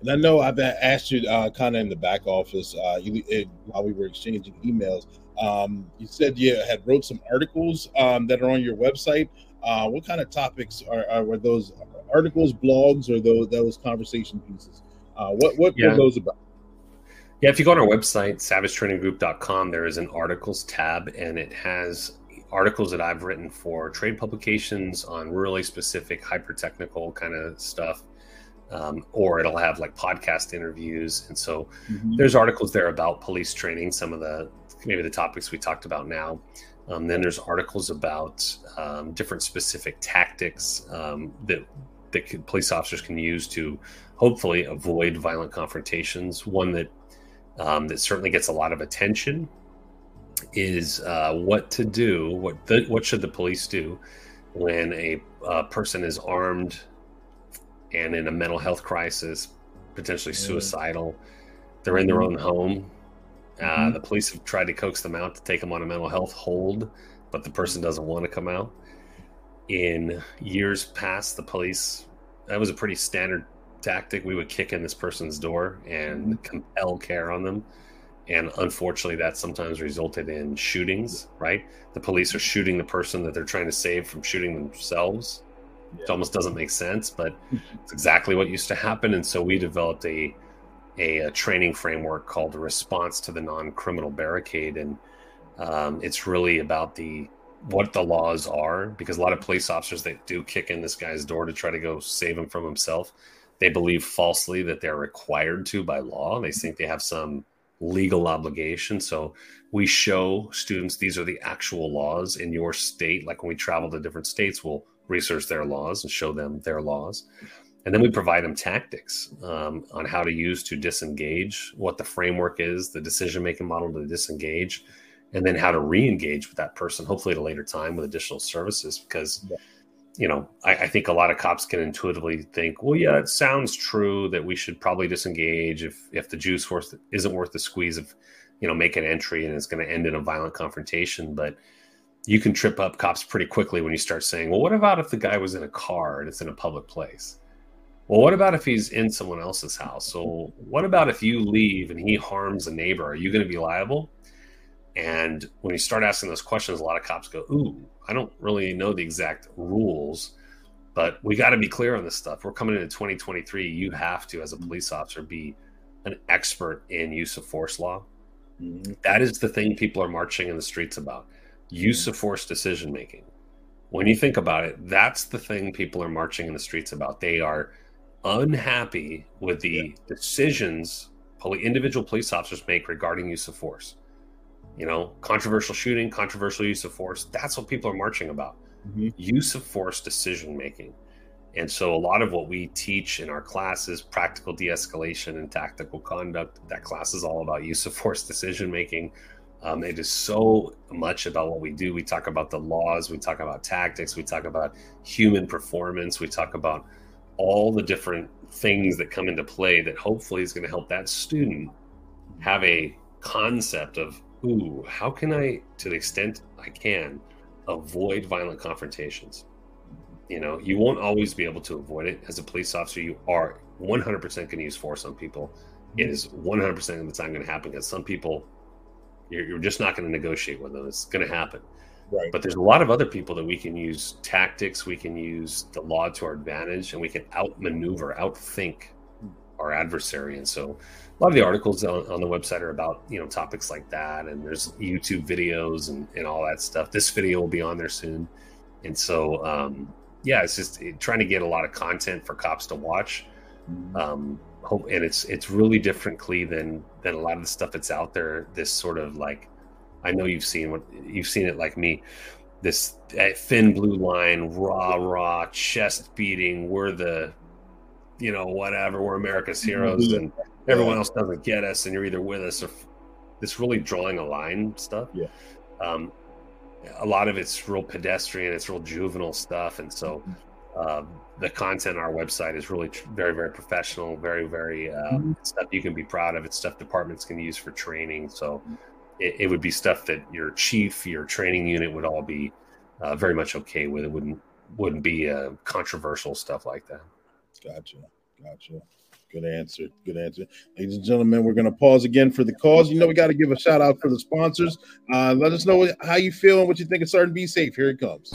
And I know I've asked you uh, kind of in the back office uh, you, it, while we were exchanging emails. Um, you said you had wrote some articles um, that are on your website. Uh, what kind of topics are, are were those articles, blogs, or those those conversation pieces? Uh, what what yeah. were those about? Yeah, if you go on our website, savagetraininggroup.com, there is an articles tab, and it has articles that I've written for trade publications on really specific, hyper technical kind of stuff um, or it'll have like podcast interviews. And so mm-hmm. there's articles there about police training, some of the maybe the topics we talked about now. Um, then there's articles about um, different specific tactics um, that that police officers can use to hopefully avoid violent confrontations. One that um, that certainly gets a lot of attention is uh, what to do. What the, what should the police do when a uh, person is armed and in a mental health crisis, potentially suicidal. They're in their mm-hmm. own home. Uh, mm-hmm. The police have tried to coax them out to take them on a mental health hold, but the person doesn't want to come out. In years past, the police, that was a pretty standard tactic. We would kick in this person's door and mm-hmm. compel care on them. And unfortunately, that sometimes resulted in shootings, right? The police are shooting the person that they're trying to save from shooting themselves yeah. It almost doesn't make sense, but it's exactly what used to happen. And so we developed a, a, a training framework called response to the non-criminal barricade, and um, it's really about the what the laws are because a lot of police officers that do kick in this guy's door to try to go save him from himself they believe falsely that they're required to by law they think they have some legal obligation so we show students these are the actual laws in your state like when we travel to different states we'll research their laws and show them their laws. And then we provide them tactics um, on how to use to disengage, what the framework is, the decision making model to disengage, and then how to re engage with that person, hopefully at a later time with additional services. Because, yeah. you know, I, I, think a lot of cops can intuitively think, well, yeah, it sounds true that we should probably disengage if, if the juice worth, isn't worth the squeeze of, you know, make an entry and it's going to end in a violent confrontation. But, you can trip up cops pretty quickly when you start saying, well, what about if the guy was in a car and it's in a public place? Well, what about if he's in someone else's house? So, what about if you leave and he harms a neighbor? Are you going to be liable? And when you start asking those questions, a lot of cops go, Ooh, I don't really know the exact rules, but we got to be clear on this stuff. We're coming into 2023. You have to, as a police officer, be an expert in use of force law. Mm-hmm. That is the thing people are marching in the streets about use of force decision making. When you think about it, that's the thing people are marching in the streets about. They are unhappy with the decisions individual police officers make regarding use of force. You know, controversial shooting, controversial use of force. That's what people are marching about. Mm-hmm. Use of force decision making. And so, a lot of what we teach in our classes, practical de escalation and tactical conduct, that class is all about use of force decision making um, it is so much about what we do. We talk about the laws, we talk about tactics, we talk about human performance, we talk about all the different things that come into play that hopefully is going to help that student have a concept of, ooh, how can I, to the extent I can, avoid violent confrontations? You know, you won't always be able to avoid it. As a police officer, you are 100% going to use force on people. It is 100% of the time going to happen because some people you're, you're just not going to negotiate with them. It's going to happen. Right. But there's a lot of other people that we can use tactics, we can use the law to our advantage, and we can outmaneuver, outthink our adversary. And so, a lot of the articles on, on, the website are about you know topics like that, and there's YouTube videos and, and all that stuff. This video will be on there soon, and so um, yeah, it's just it, trying to get a lot of content for cops to watch. Um, hope, and it's it's really different, Clee, than than a lot of the stuff that's out there. This sort of like, I know you've seen what you've seen it like me. This thin blue line, raw, raw, chest beating. We're the, you know, whatever. We're America's heroes, and everyone else doesn't get us, and you're either with us or. This really drawing a line stuff. Yeah. Um, a lot of it's real pedestrian, it's real juvenile stuff, and so um, the content on our website is really tr- very, very professional, very, very um, stuff you can be proud of. It's stuff departments can use for training. So it, it would be stuff that your chief, your training unit would all be uh, very much okay with. It wouldn't wouldn't be uh, controversial stuff like that. Gotcha. Gotcha. Good answer. Good answer. Ladies and gentlemen, we're going to pause again for the cause. You know, we got to give a shout out for the sponsors. Uh, let us know how you feel and what you think of Sergeant Be Safe. Here it comes.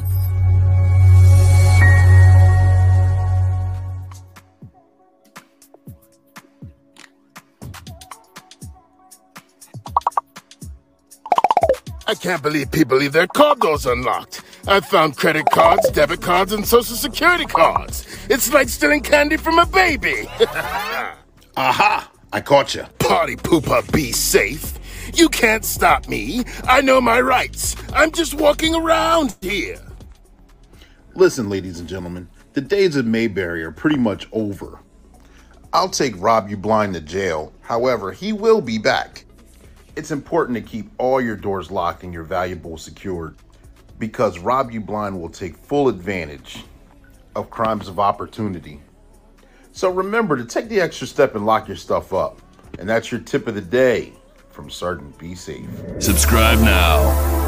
I can't believe people leave their car doors unlocked. I found credit cards, debit cards, and social security cards. It's like stealing candy from a baby. Aha! I caught you. Party pooper, be safe. You can't stop me. I know my rights. I'm just walking around here. Listen, ladies and gentlemen, the days of Mayberry are pretty much over. I'll take Rob You Blind to jail. However, he will be back. It's important to keep all your doors locked and your valuables secured because Rob You Blind will take full advantage of crimes of opportunity. So remember to take the extra step and lock your stuff up. And that's your tip of the day from Sergeant Be Safe. Subscribe now.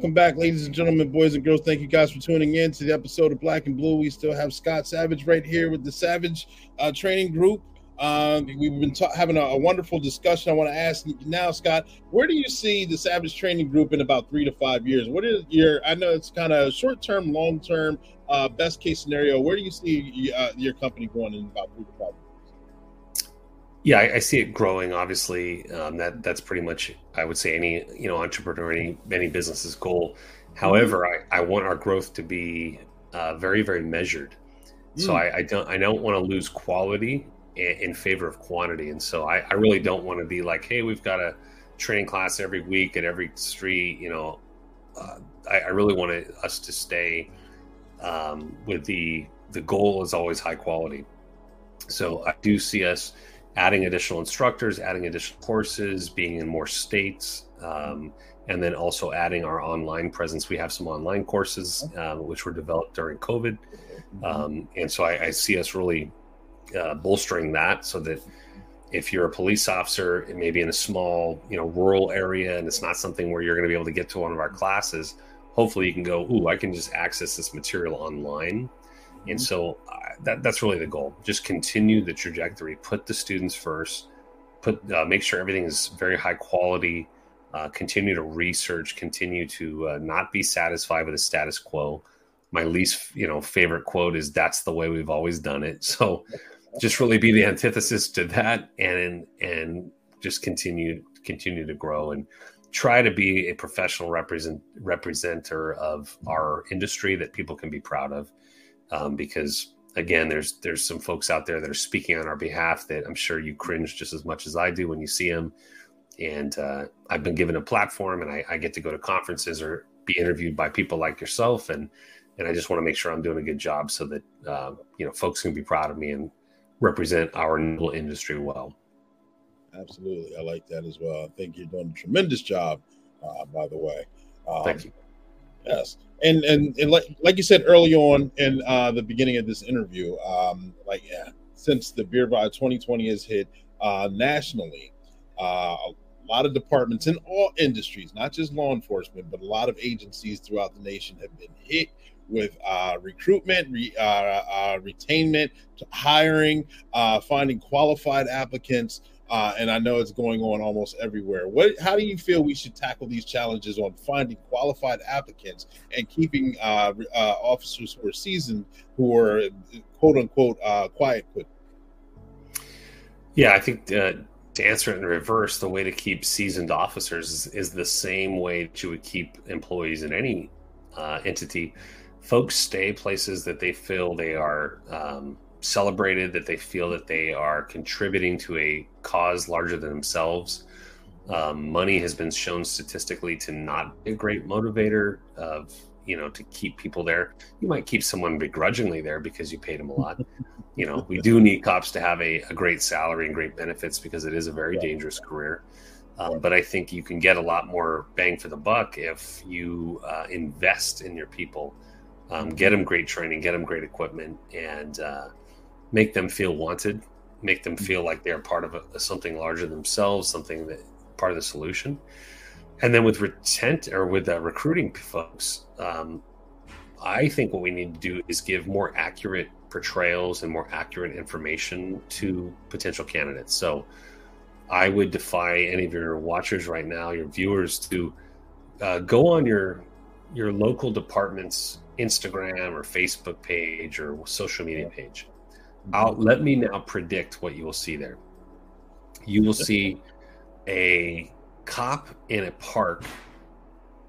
Welcome back, ladies and gentlemen, boys and girls. Thank you guys for tuning in to the episode of Black and Blue. We still have Scott Savage right here with the Savage uh, Training Group. Um, we've been ta- having a, a wonderful discussion. I want to ask now, Scott, where do you see the Savage Training Group in about three to five years? What is your? I know it's kind of short term, long term, uh, best case scenario. Where do you see uh, your company going in about three to five years? Yeah, I, I see it growing. Obviously, um, that that's pretty much I would say any you know entrepreneur, any any business's goal. However, I, I want our growth to be uh, very very measured. So I, I don't I don't want to lose quality in, in favor of quantity, and so I, I really don't want to be like, hey, we've got a training class every week at every street. You know, uh, I, I really want us to stay um, with the the goal is always high quality. So I do see us adding additional instructors, adding additional courses, being in more states, um, and then also adding our online presence. We have some online courses um, which were developed during COVID, um, and so I, I, see us really uh, bolstering that so that if you're a police officer, maybe in a small, you know, rural area, and it's not something where you're going to be able to get to one of our classes, hopefully you can go, "Ooh, I can just access this material online." And so uh, that, that's really the goal. Just continue the trajectory, put the students first, put uh, make sure everything is very high quality. Uh, continue to research, continue to uh, not be satisfied with the status quo. My least, you know, favorite quote is "That's the way we've always done it." So, just really be the antithesis to that, and and just continue continue to grow and try to be a professional represent representer of our industry that people can be proud of um, because again there's there's some folks out there that are speaking on our behalf that i'm sure you cringe just as much as i do when you see them and uh, i've been given a platform and I, I, get to go to conferences or be interviewed by people like yourself. And and i just want to make sure i'm doing a good job so that uh, you know folks can be proud of me and represent our industry well. Absolutely. I like that as well. I think you're doing a tremendous job uh, by the way. Um, thank you yes and and, and like, like you said early on in uh, the beginning of this interview, um, like yeah, since the beer vibe 2020 has hit uh, nationally, uh, a lot of departments in all industries, not just law enforcement, but a lot of agencies throughout the nation have been hit with uh, recruitment, re, uh, uh, retainment, hiring, uh, finding qualified applicants. Uh, and I know it's going on almost everywhere. What? How do you feel we should tackle these challenges on finding qualified applicants and keeping uh, officers who are seasoned, who are quote unquote quiet quit? Yeah, I think to answer it in reverse, the way to keep seasoned officers is, is the same way that you would keep employees in any entity folks stay places that they feel they are um, celebrated, that they feel that they are contributing to a cause larger than themselves. Um, money has been shown statistically to not be a great motivator of you know to keep people there. You might keep someone begrudgingly there because you paid them a lot. you know, we do need cops to have a, a great salary and great benefits because it is a very dangerous career. Um, but I think you can get a lot more bang for the buck if you uh, invest in your people um, get them great training, get them great equipment, and uh, make them feel wanted, make them feel like they're part of a, something larger themselves, something that part of the solution. And then with retent or with uh, recruiting folks, um, I think what we need to do is give more accurate portrayals and more accurate information to potential candidates. So I would defy any of your watchers right now, your viewers, to uh, go on your your local department's Instagram or Facebook page or social media page. I'll let me now predict what you will see there. You will see a cop in a park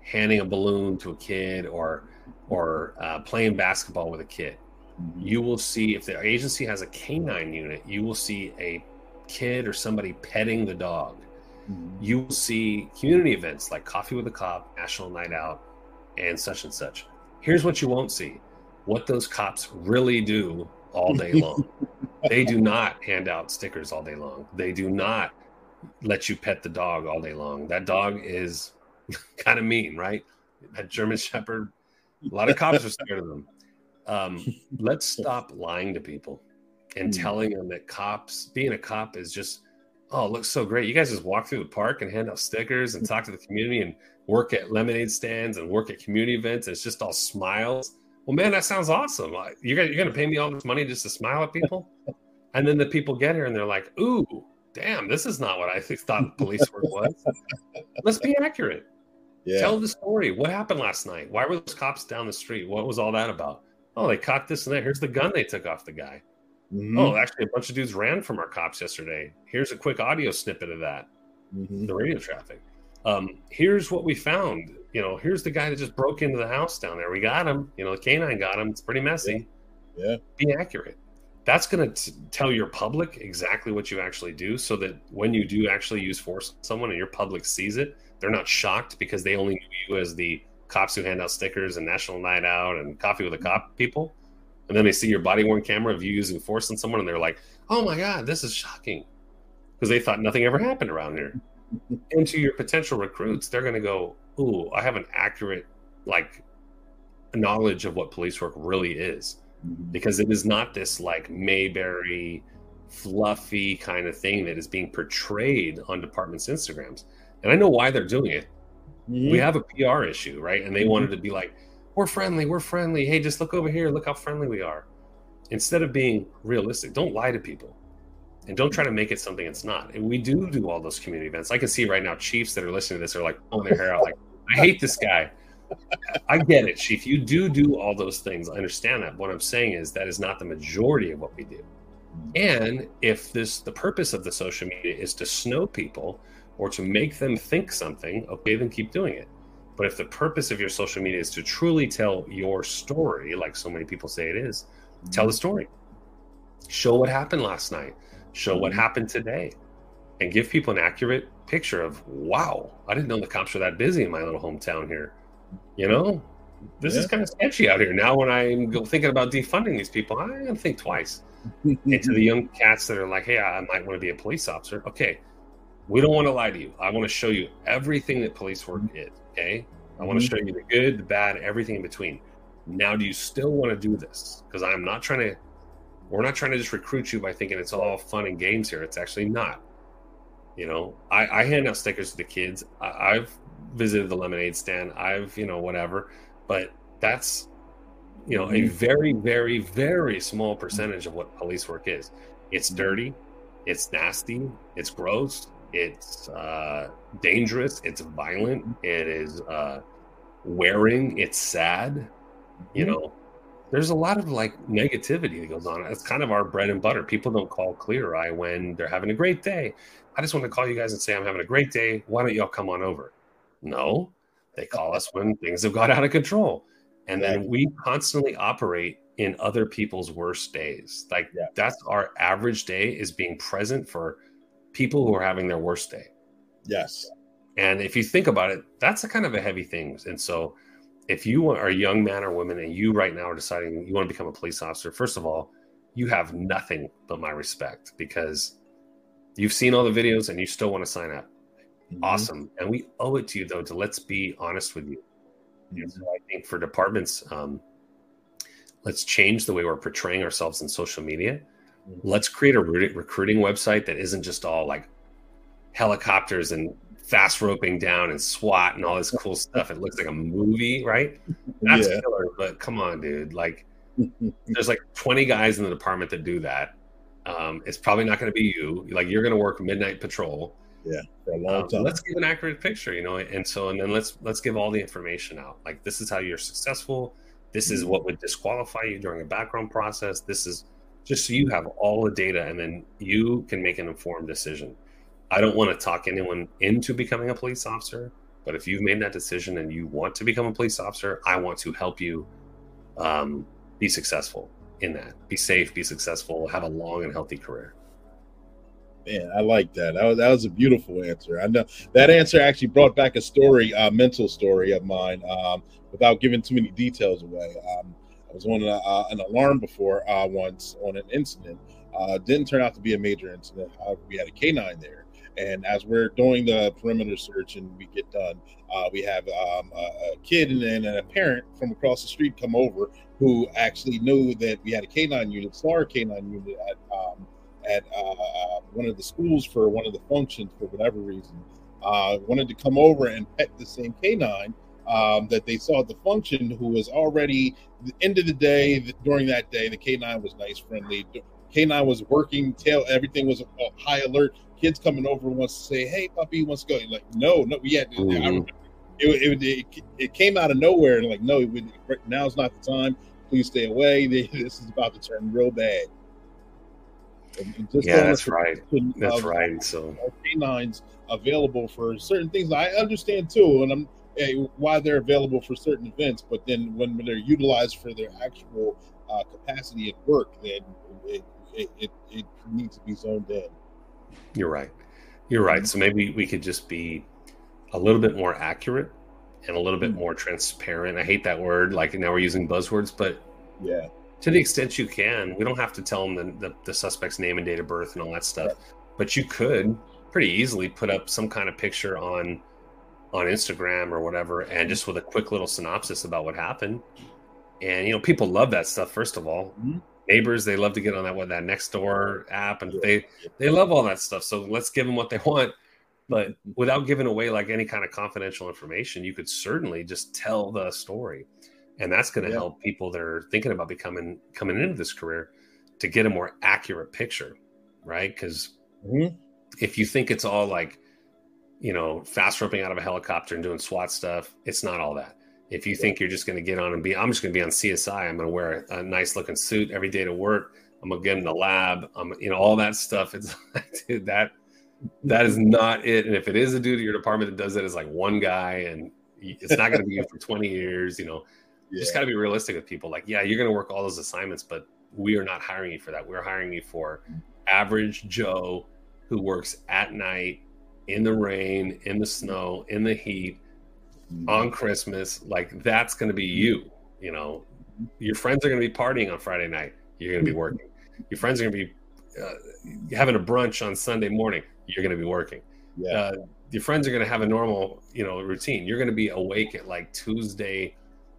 handing a balloon to a kid or or uh, playing basketball with a kid. Mm-hmm. You will see if the agency has a canine unit, you will see a kid or somebody petting the dog. Mm-hmm. You will see community events like Coffee with a Cop, National Night Out, and such and such. Here's what you won't see what those cops really do all day long. they do not hand out stickers all day long. They do not let you pet the dog all day long. That dog is kind of mean, right? That German Shepherd, a lot of cops are scared of them. Um, let's stop lying to people and hmm. telling them that cops, being a cop is just, oh, it looks so great. You guys just walk through the park and hand out stickers and talk to the community and work at lemonade stands and work at community events. it's just all smiles. Well, man, that sounds awesome. You're, you're going to pay me all this money just to smile at people? and then the people get here and they're like, ooh, damn, this is not what I thought police work was. Let's be accurate. Yeah. Tell the story. What happened last night? Why were those cops down the street? What was all that about? Oh, they caught this and that. Here's the gun they took off the guy. Mm-hmm. Oh, actually, a bunch of dudes ran from our cops yesterday. Here's a quick audio snippet of that. Mm-hmm. The radio traffic um, here's what we found. You know, here's the guy that just broke into the house down there. We got him. You know, the canine got him. It's pretty messy. Yeah. Be accurate. That's going to tell your public exactly what you actually do so that when you do actually use force on someone and your public sees it, they're not shocked because they only knew you as the cops who hand out stickers and National Night Out and Coffee with a Cop people. And then they see your body worn camera of you using force on someone and they're like, oh my God, this is shocking. Because they thought nothing ever happened around here into your potential recruits, they're going to go, "Ooh, I have an accurate like knowledge of what police work really is." Mm-hmm. Because it is not this like Mayberry fluffy kind of thing that is being portrayed on departments' Instagrams. And I know why they're doing it. Mm-hmm. We have a PR issue, right? And they mm-hmm. wanted to be like, we're friendly, we're friendly. Hey, just look over here, look how friendly we are. Instead of being realistic, don't lie to people and don't try to make it something it's not. And we do do all those community events. I can see right now chiefs that are listening to this are like pulling their hair out, like, I hate this guy. I get it, chief. You do do all those things. I understand that. What I'm saying is that is not the majority of what we do. And if this the purpose of the social media is to snow people or to make them think something, okay, then keep doing it. But if the purpose of your social media is to truly tell your story, like so many people say it is, tell the mm-hmm. story. Show what happened last night show what mm-hmm. happened today, and give people an accurate picture of wow, I didn't know the cops were that busy in my little hometown here. You know, this yeah. is kind of sketchy out here. Now, when I'm thinking about defunding these people, I am think twice. and to the young cats that are like, hey, I might want to be a police officer. Okay, we don't want to lie to you. I want to show you everything that police work mm-hmm. is. Okay, I want to mm-hmm. show you the good, the bad, everything in between. Now, do you still want to do this? Because I'm not trying to we're not trying to just recruit you by thinking it's all fun and games here. It's actually not. You know, I, I hand out stickers to the kids. I, I've visited the lemonade stand. I've, you know, whatever. But that's, you know, a very, very, very small percentage of what police work is. It's dirty, it's nasty, it's gross, it's uh, dangerous, it's violent, it is uh, wearing, it's sad. You know, there's a lot of like negativity that goes on. It's kind of our bread and butter. People don't call Clear Eye when they're having a great day. I just want to call you guys and say I'm having a great day. Why don't y'all come on over? No, they call us when things have got out of control. And then we constantly operate in other people's worst days. Like Yeah. that's our average day is being present for people who are having their worst day. Yes. And if you think about it, that's a kind of a heavy thing. And so, if you are a young man or woman and you right now are deciding you want to become a police officer, first of all, you have nothing but my respect because you've seen all the videos and you still want to sign up. Mm-hmm. Awesome. And we owe it to you, though, to let's be honest with you. And so I think for departments, um, let's change the way we're portraying ourselves in social media. Let's create a re- recruiting website that isn't just all like helicopters and fast roping down and SWAT and all this cool stuff. It looks like a movie, right? That's Yeah. killer, but come on, dude. Like, there's like 20 guys in the department that do that. Um, it's probably not going to be you. Like, you're going to work midnight patrol. Yeah, for a long Um, let's give an accurate picture, you know, and so and then let's let's give all the information out. Like this is how you're successful. This is what would disqualify you during a background process. This is just so you have all the data, and then you can make an informed decision. I don't want to talk anyone into becoming a police officer, but if you've made that decision and you want to become a police officer, I want to help you um, be successful in that. Be safe, be successful, have a long and healthy career. Man, I like that. That was, that was a beautiful answer. I know that answer actually brought back a story, a mental story of mine, um, without giving too many details away. Um, I was on a, uh, an alarm before uh, once on an incident. Uh, didn't turn out to be a major incident. However, we had a canine there. And as we're doing the perimeter search and we get done, uh, we have um, a, a kid and then a parent from across the street come over who actually knew that we had a canine unit, SLAR canine unit at um, at uh, uh, one of the schools for one of the functions for whatever reason. Uh, wanted to come over and pet the same canine um, that they saw at the function, who was already the end of the day during that day. The canine was nice, friendly. The Canine was working, tail everything was uh, high alert. Kids coming over wants to say, "Hey, puppy, wants to go." Like, no, no, we had. I Mhm. remember it, it, it, it came out of nowhere and like, no, we, now's not the time. Please stay away. This is about to turn real bad. And- and just Yeah, that's right. That's right. So canines available for certain things. I understand too, and I'm eh, why they're available for certain events. But then when they're utilized for their actual uh, capacity at work, then it, it, it, it needs to be zoned in. You're right. You're right. So maybe we could just be a little bit more accurate and a little bit more transparent. I hate that word. Like now we're using buzzwords, but Yeah, to the extent you can, we don't have to tell them the, the, the suspect's name and date of birth and all that stuff. But you could pretty easily put up some kind of picture on on Instagram or whatever, and just with a quick little synopsis about what happened. And you know, people love that stuff. First of all, Mhm. Neighbors they love to get on that what that next door app, and they they love all that stuff. So let's give them what they want. But without giving away like any kind of confidential information, you could certainly just tell the story, and that's going to Yeah. help people that are thinking about becoming coming into this career to get a more accurate picture, right? Because Mhm. if you think it's all like, you know, fast roping out of a helicopter and doing SWAT stuff, it's not all that. If you think you're just going to get on and be, I'm just going to be on CSI. I'm going to wear a, a nice looking suit every day to work. I'm going to get in the lab. I'm, you know, all that stuff. It's like, dude, that that is not it. And if it is a dude at your department that does it, it's like one guy, and it's not going to be you for 20 years. You know, you just got to be realistic with people. Like, yeah, you're going to work all those assignments, but we are not hiring you for that. We're hiring you for average Joe who works at night in the rain, in the snow, in the heat, on Christmas. Like, that's going to be you. You know, your friends are going to be partying on Friday night. You're going to be working. Your friends are going to be uh, having a brunch on Sunday morning. You're going to be working yeah, uh, your friends are going to have a normal you know routine you're going to be awake at like tuesday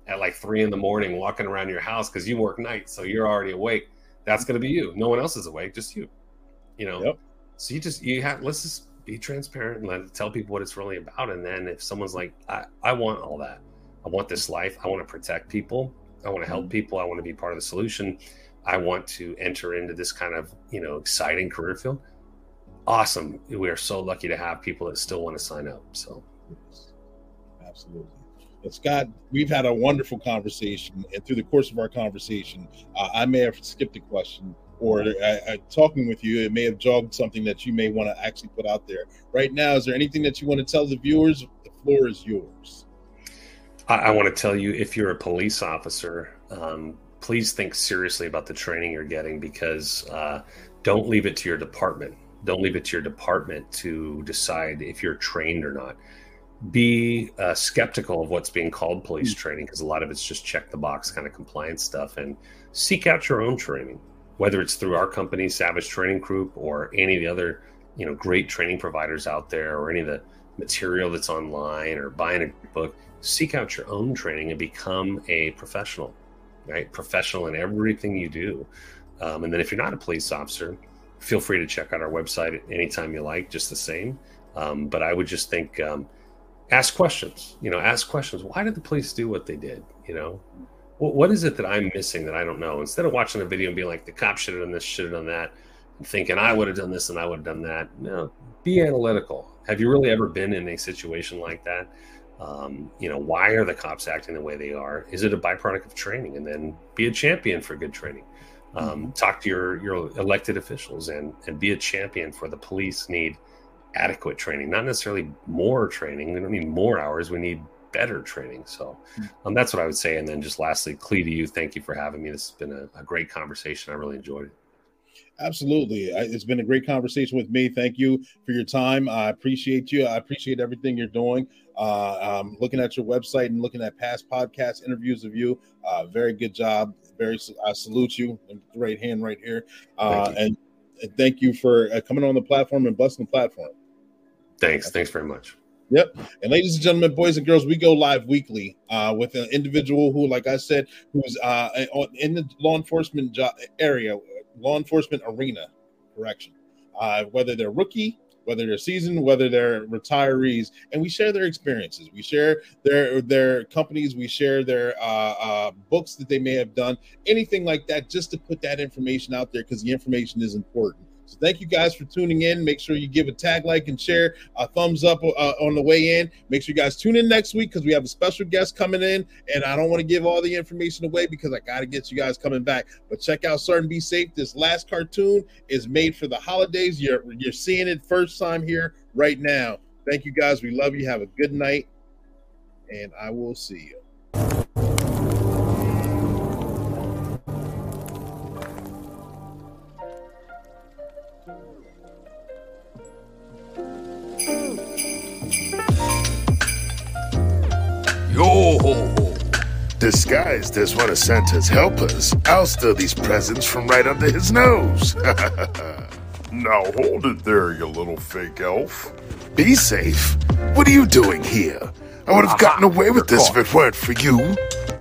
at like three in the morning walking around your house because you work nights so you're already awake that's going to be you no one else is awake just you you know Yep. so you just you have let's just be transparent and let tell people what it's really about. And then if someone's like, I, I want all that, I want this life, I want to protect people, I want to help people, I want to be part of the solution, I want to enter into this kind of you know exciting career field. Awesome. We are so lucky to have people that still want to sign up. So absolutely. Scott, we've had a wonderful conversation, and through the course of our conversation, uh, I may have skipped a question, or uh, uh, talking with you, it may have jogged something that you may want to actually put out there. Right now, is there anything that you want to tell the viewers? The floor is yours. I, I want to tell you if you're a police officer, um, please think seriously about the training you're getting because uh, don't leave it to your department. Don't leave it to your department to decide if you're trained or not be uh, skeptical of what's being called police hmm. training because a lot of it's just check the box kind of compliance stuff and seek out your own training whether it's through our company savage training group or any of the other you know great training providers out there or any of the material that's online or buying a book seek out your own training and become a professional right? Professional in everything you do. Um, and then if you're not a police officer feel free to check out our website anytime you like just the same. Um, but i would just think um, ask questions you know ask questions. Why did the police do what they did you know what, what is it that i'm missing that i don't know? Instead of watching a video and being like the cop should have done this should have done that and thinking i would have done this and i would have done that no be analytical. Have you really ever been in a situation like that? Um, you know why are the cops acting the way they are? Is it a byproduct of training? And then be a champion for good training. Um, mm-hmm. talk to your your elected officials and and be a champion for the police need adequate training, not necessarily more training. We don't need more hours. We need better training. So hmm. um, that's what I would say. And then just lastly, Clee to you, thank you for having me. This has been a, a great conversation. I really enjoyed it. Absolutely. It's been a great conversation with me. Thank you for your time. I appreciate you. I appreciate everything you're doing. Uh, um, looking at your website and looking at past podcast interviews of you. Uh, very good job. Very, I salute you. Right hand right here. Uh, and, and, thank you for uh, coming on the platform and blessing the platform. Thanks. Thanks very much. Yep. And ladies and gentlemen, boys and girls, we go live weekly uh, with an individual who, like I said, who's uh, in the law enforcement jo- area, law enforcement arena, correction. Uh, whether they're rookie, whether they're seasoned, whether they're retirees, and we share their experiences. We share their their companies. We share their uh, uh, books that they may have done, anything like that, just to put that information out there because the information is important. So thank you guys for tuning in. Make sure you give a tag, like, and share. A thumbs up uh, on the way in. Make sure you guys tune in next week because we have a special guest coming in, and I don't want to give all the information away because I got to get you guys coming back. But check out Sergeant Be Safe. This last cartoon is made for the holidays. You're you're seeing it first time here right now. Thank you guys. We love you. Have a good night, and I will see you. Disguised as one of Santa's helpers, I'll steal these presents from right under his nose. now hold it there, you little fake elf. Be safe. What are you doing here? I would have gotten away with this if it weren't for you.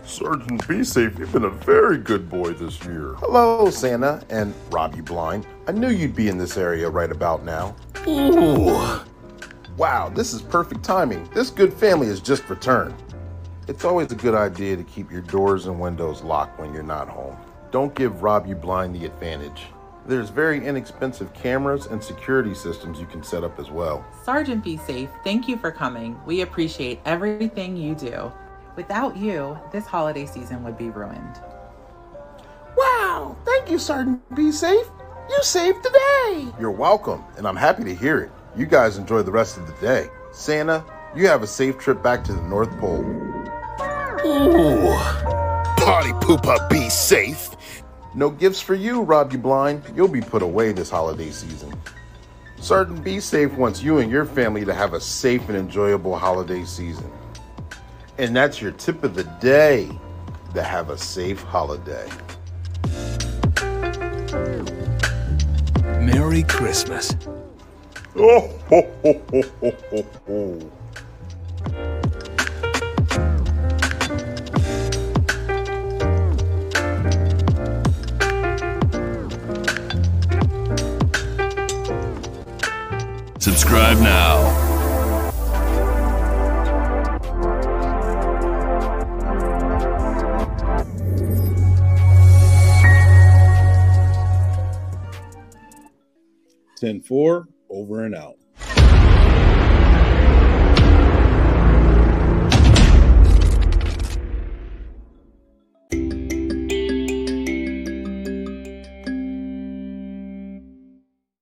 Sergeant Be Safe, you've been a very good boy this year. Hello, Santa and Rob You Blind. I knew you'd be in this area right about now. Ooh. Wow, this is perfect timing. This good family has just returned. It's always a good idea to keep your doors and windows locked when you're not home. Don't give Rob You Blind the advantage. There's very inexpensive cameras and security systems you can set up as well. Sergeant Be Safe, thank you for coming. We appreciate everything you do. Without you, this holiday season would be ruined. Wow, thank you, Sergeant Be Safe. You saved the day. You're welcome, and I'm happy to hear it. You guys enjoy the rest of the day. Santa, you have a safe trip back to the North Pole. Ooh. Party pooper, be safe. No gifts for you, Rob you blind. You'll be put away this holiday season. Sergeant Be Safe wants you and your family to have a safe and enjoyable holiday season. And that's your tip of the day to have a safe holiday. Merry Christmas. Oh, ho, ho, ho, ho, ho, ho. Subscribe now. Ten four over and out.